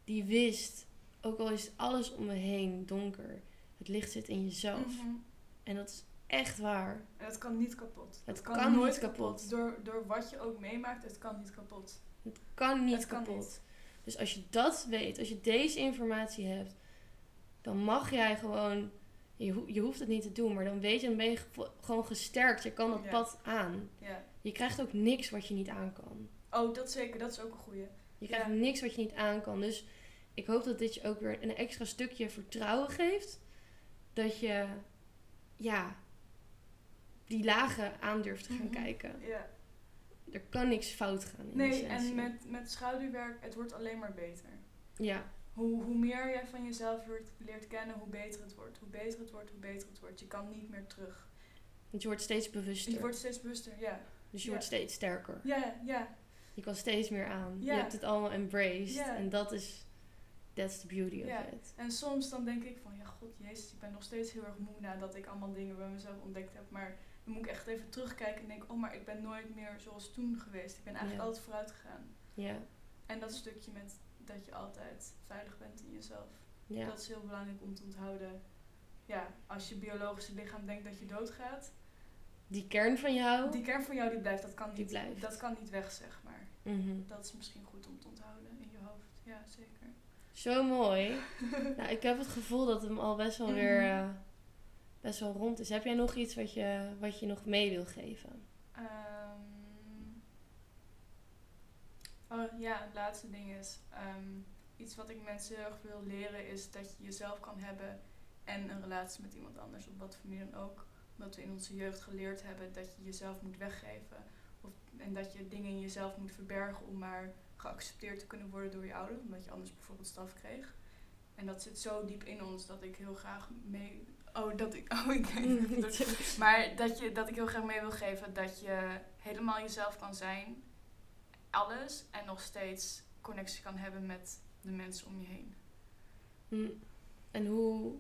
Die wist, ook al is alles om me heen donker, het licht zit in jezelf. Mhm. En dat is echt waar. En het kan niet kapot. Het kan, nooit kapot. Door, door wat je ook meemaakt, het kan niet kapot. Het kan niet Het kan kapot. niet. Dus als je dat weet, als je deze informatie hebt, dan mag jij gewoon. Je, ho- je hoeft het niet te doen, maar dan weet je, dan ben je gewoon gesterkt. Je kan dat Ja. pad aan. Ja. Je krijgt ook niks wat je niet aan kan. Oh, dat zeker. Dat is ook een goeie. Je krijgt Ja. niks wat je niet aan kan. Dus ik hoop dat dit je ook weer een extra stukje vertrouwen geeft. Dat je, ja, die lagen aan durft te gaan Mhm. kijken. Ja. Er kan niks fout gaan. In Nee, en met, met schaduwwerk, het wordt alleen maar beter. Ja, Hoe, hoe meer je van jezelf leert, leert kennen, hoe beter het wordt. Hoe beter het wordt, hoe beter het wordt. Je kan niet meer terug. want je wordt steeds bewuster. Je wordt steeds bewuster, ja. dus je ja. wordt steeds sterker. Ja, ja. Je kan steeds meer aan. Ja. Je hebt het allemaal embraced. Ja. En dat is, that's the beauty of it. En soms dan denk ik van, ja god, jezus, ik ben nog steeds heel erg moe nadat ik allemaal dingen bij mezelf ontdekt heb. Maar dan moet ik echt even terugkijken en denken, oh, maar ik ben nooit meer zoals toen geweest. Ik ben eigenlijk altijd vooruit gegaan. Ja, En dat stukje met dat je altijd veilig bent in jezelf. ja. Dat is heel belangrijk om te onthouden. Ja, als je biologische lichaam denkt dat je doodgaat, Die kern van jou. die kern van jou die blijft, dat kan Die niet, blijft. Dat kan niet weg, zeg maar. Mhm. Dat is misschien goed om te onthouden in je hoofd. Ja, zeker. Zo mooi. nou, ik heb het gevoel dat hem al best wel Mhm. weer eh, best wel rond is. Heb jij nog iets wat je, wat je nog mee wil geven? Ehm, oh ja, het laatste ding is. ehm, iets wat ik mensen heel erg wil leren is dat je jezelf kan hebben en een relatie met iemand anders, op wat voor manier dan ook. Omdat we in onze jeugd geleerd hebben dat je jezelf moet weggeven. Of, en dat je dingen in jezelf moet verbergen om maar geaccepteerd te kunnen worden door je ouders, omdat je anders bijvoorbeeld straf kreeg. En dat zit zo diep in ons dat ik heel graag mee. Oh, dat ik. Oh, ik denk. Maar dat, je, dat ik heel graag mee wil geven dat je helemaal jezelf kan zijn, alles, en nog steeds connectie kan hebben met de mensen om je heen. Hm. En hoe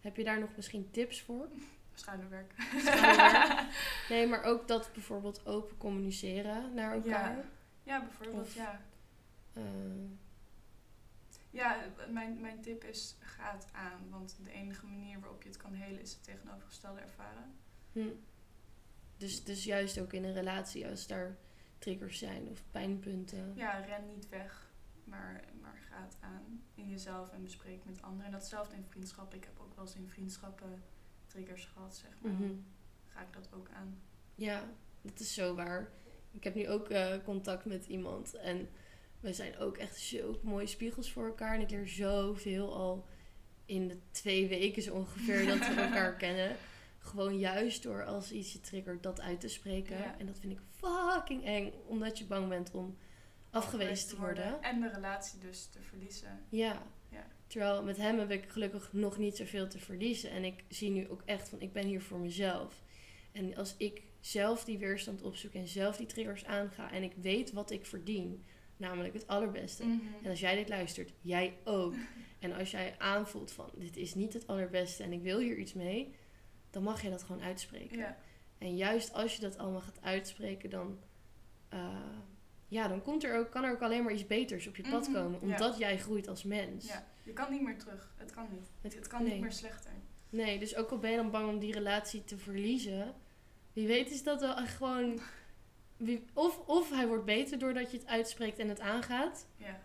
heb je daar nog misschien tips voor? Schuilenwerk. Schuilenwerk. Nee, maar ook dat bijvoorbeeld open communiceren naar elkaar. Ja, bijvoorbeeld, Of- ja. Eh, Ja, mijn, mijn tip is ga het aan. Want de enige manier waarop je het kan helen is het tegenovergestelde ervaren. Hm. Dus, dus juist ook in een relatie als daar triggers zijn of pijnpunten. Ja, ren niet weg, maar, maar ga het aan in jezelf en bespreek met anderen. En datzelfde in vriendschappen. Ik heb ook wel eens in vriendschappen triggers gehad, zeg maar. Mhm. Ga ik dat ook aan. Ja, dat is zo waar. Ik heb nu ook eh, contact met iemand en we zijn ook echt zo mooie spiegels voor elkaar. En ik leer zoveel al in de twee weken zo ongeveer dat we elkaar kennen. Gewoon juist door als iets je triggert dat uit te spreken. Ja. En dat vind ik fucking eng, omdat je bang bent om afgewezen te worden. En de relatie dus te verliezen. Ja. Ja. Terwijl met hem heb ik gelukkig nog niet zoveel te verliezen. En ik zie nu ook echt van, ik ben hier voor mezelf. En als ik zelf die weerstand opzoek en zelf die triggers aanga... en ik weet wat ik verdien, namelijk het allerbeste... Mhm. En als jij dit luistert, jij ook. En als jij aanvoelt van, dit is niet het allerbeste en ik wil hier iets mee... dan mag je dat gewoon uitspreken. Ja, En juist als je dat allemaal gaat uitspreken, dan, eh, ja, dan komt er ook, kan er ook alleen maar iets beters op je pad Mhm, komen. ja. Omdat jij groeit als mens. ja, je kan niet meer terug. Het kan niet. Het- Het, kan nee. niet meer slechter. Nee, dus ook al ben je dan bang om die relatie te verliezen, wie weet is dat wel echt gewoon. Wie, of, of hij wordt beter doordat je het uitspreekt en het aangaat. Ja,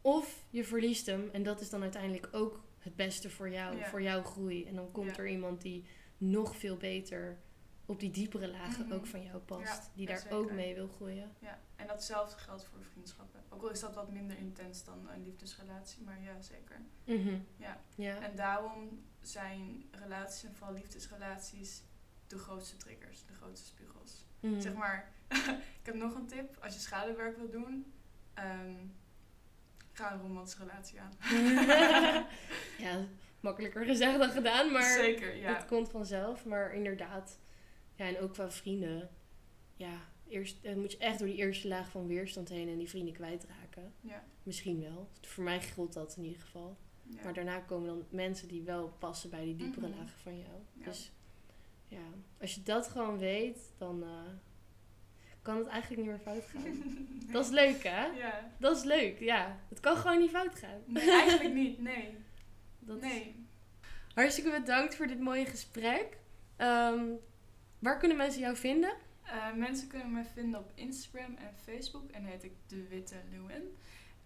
Of je verliest hem en dat is dan uiteindelijk ook het beste voor jou, Ja. voor jouw groei. En dan komt Ja. er iemand die nog veel beter op die diepere lagen Mhm. ook van jou past. Ja, die daar zeker. ook mee wil groeien. ja. En datzelfde geldt voor vriendschappen. Ook al is dat wat minder intens dan een liefdesrelatie, maar ja, zeker. Mhm. Ja. Ja. En daarom zijn relaties en vooral liefdesrelaties de grootste triggers, de grootste spiegels. Mhm. Zeg maar, ik heb nog een tip. Als je schaduwwerk wil doen, ehm, ga een romantische relatie aan. ja, makkelijker gezegd dan gedaan, maar Zeker, ja. het komt vanzelf. Maar inderdaad, ja, en ook qua vrienden. Ja, eerst eh, moet je echt door die eerste laag van weerstand heen en die vrienden kwijtraken. ja. Misschien wel. Voor mij geldt dat in ieder geval. ja. Maar daarna komen dan mensen die wel passen bij die diepere Mhm. lagen van jou. Ja. Dus ja, als je dat gewoon weet, dan eh, kan het eigenlijk niet meer fout gaan. Dat is leuk, hè? Ja. Dat is leuk, ja. Het kan gewoon niet fout gaan. Nee, eigenlijk niet. Nee. Dat Nee. Hartstikke bedankt voor dit mooie gesprek. Ehm, waar kunnen mensen jou vinden? Eh, mensen kunnen me vinden op Instagram en Facebook en heet ik De Witte Lewin.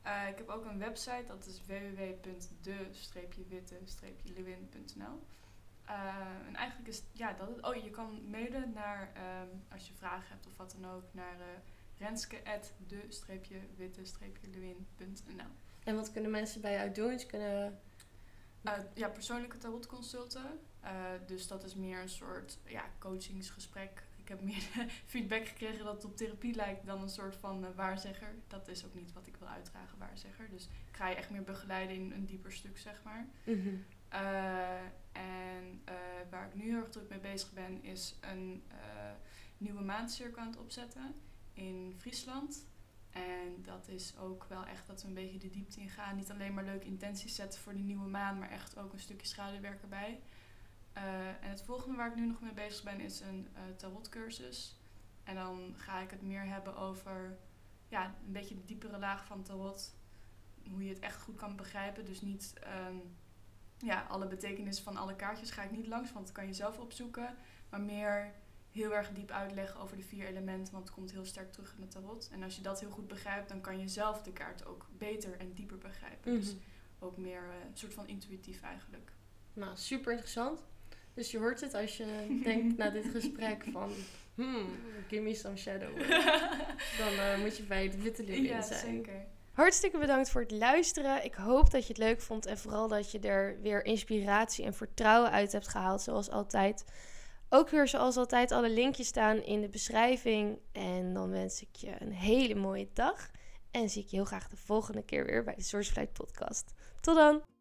Eh, ik heb ook een website, dat is www.de-witte-lewin.nl. Eh, en eigenlijk is ja, dat het. Oh, je kan mailen naar, ehm, als je vragen hebt of wat dan ook, naar renske.de-witte-lewin.nl. En wat kunnen mensen bij jou doen? Ze kunnen... Eh, ja, persoonlijke tarotconsulten. Eh, dus dat is meer een soort ja, coachingsgesprek. Ik heb meer feedback gekregen dat het op therapie lijkt dan een soort van eh, waarzegger. Dat is ook niet wat ik wil uitdragen, waarzegger. Dus ik ga je echt meer begeleiden in een dieper stuk, zeg maar. Mhm. En waar ik nu heel erg druk mee bezig ben, is een nieuwe maandcirkel aan het opzetten in Friesland. En dat is ook wel echt dat we een beetje de diepte in gaan. Niet alleen maar leuke intenties zetten voor die nieuwe maan, maar echt ook een stukje schaduwwerk erbij. Eh, en het volgende waar ik nu nog mee bezig ben is een eh tarotcursus. En dan ga ik het meer hebben over ja, een beetje de diepere laag van tarot. Hoe je het echt goed kan begrijpen. Dus niet ehm, ja, alle betekenissen van alle kaartjes ga ik niet langs, want dat kan je zelf opzoeken. Maar meer heel erg diep uitleggen over de vier elementen, want het komt heel sterk terug in het tarot. En als je dat heel goed begrijpt, dan kan je zelf de kaart ook beter en dieper begrijpen. Dus Mhm. ook meer eh, een soort van intuïtief eigenlijk. Nou, super interessant. Dus je hoort het als je denkt na dit gesprek van... Hmm, give me some shadow. Dan eh, moet je bij het witte leeuw ja, in zijn. zeker. Hartstikke bedankt voor het luisteren. Ik hoop dat je het leuk vond en vooral dat je er weer inspiratie en vertrouwen uit hebt gehaald, zoals altijd. Ook weer zoals altijd alle linkjes staan in de beschrijving. En dan wens ik je een hele mooie dag. En zie ik je heel graag de volgende keer weer bij de Source Flight podcast. Tot dan!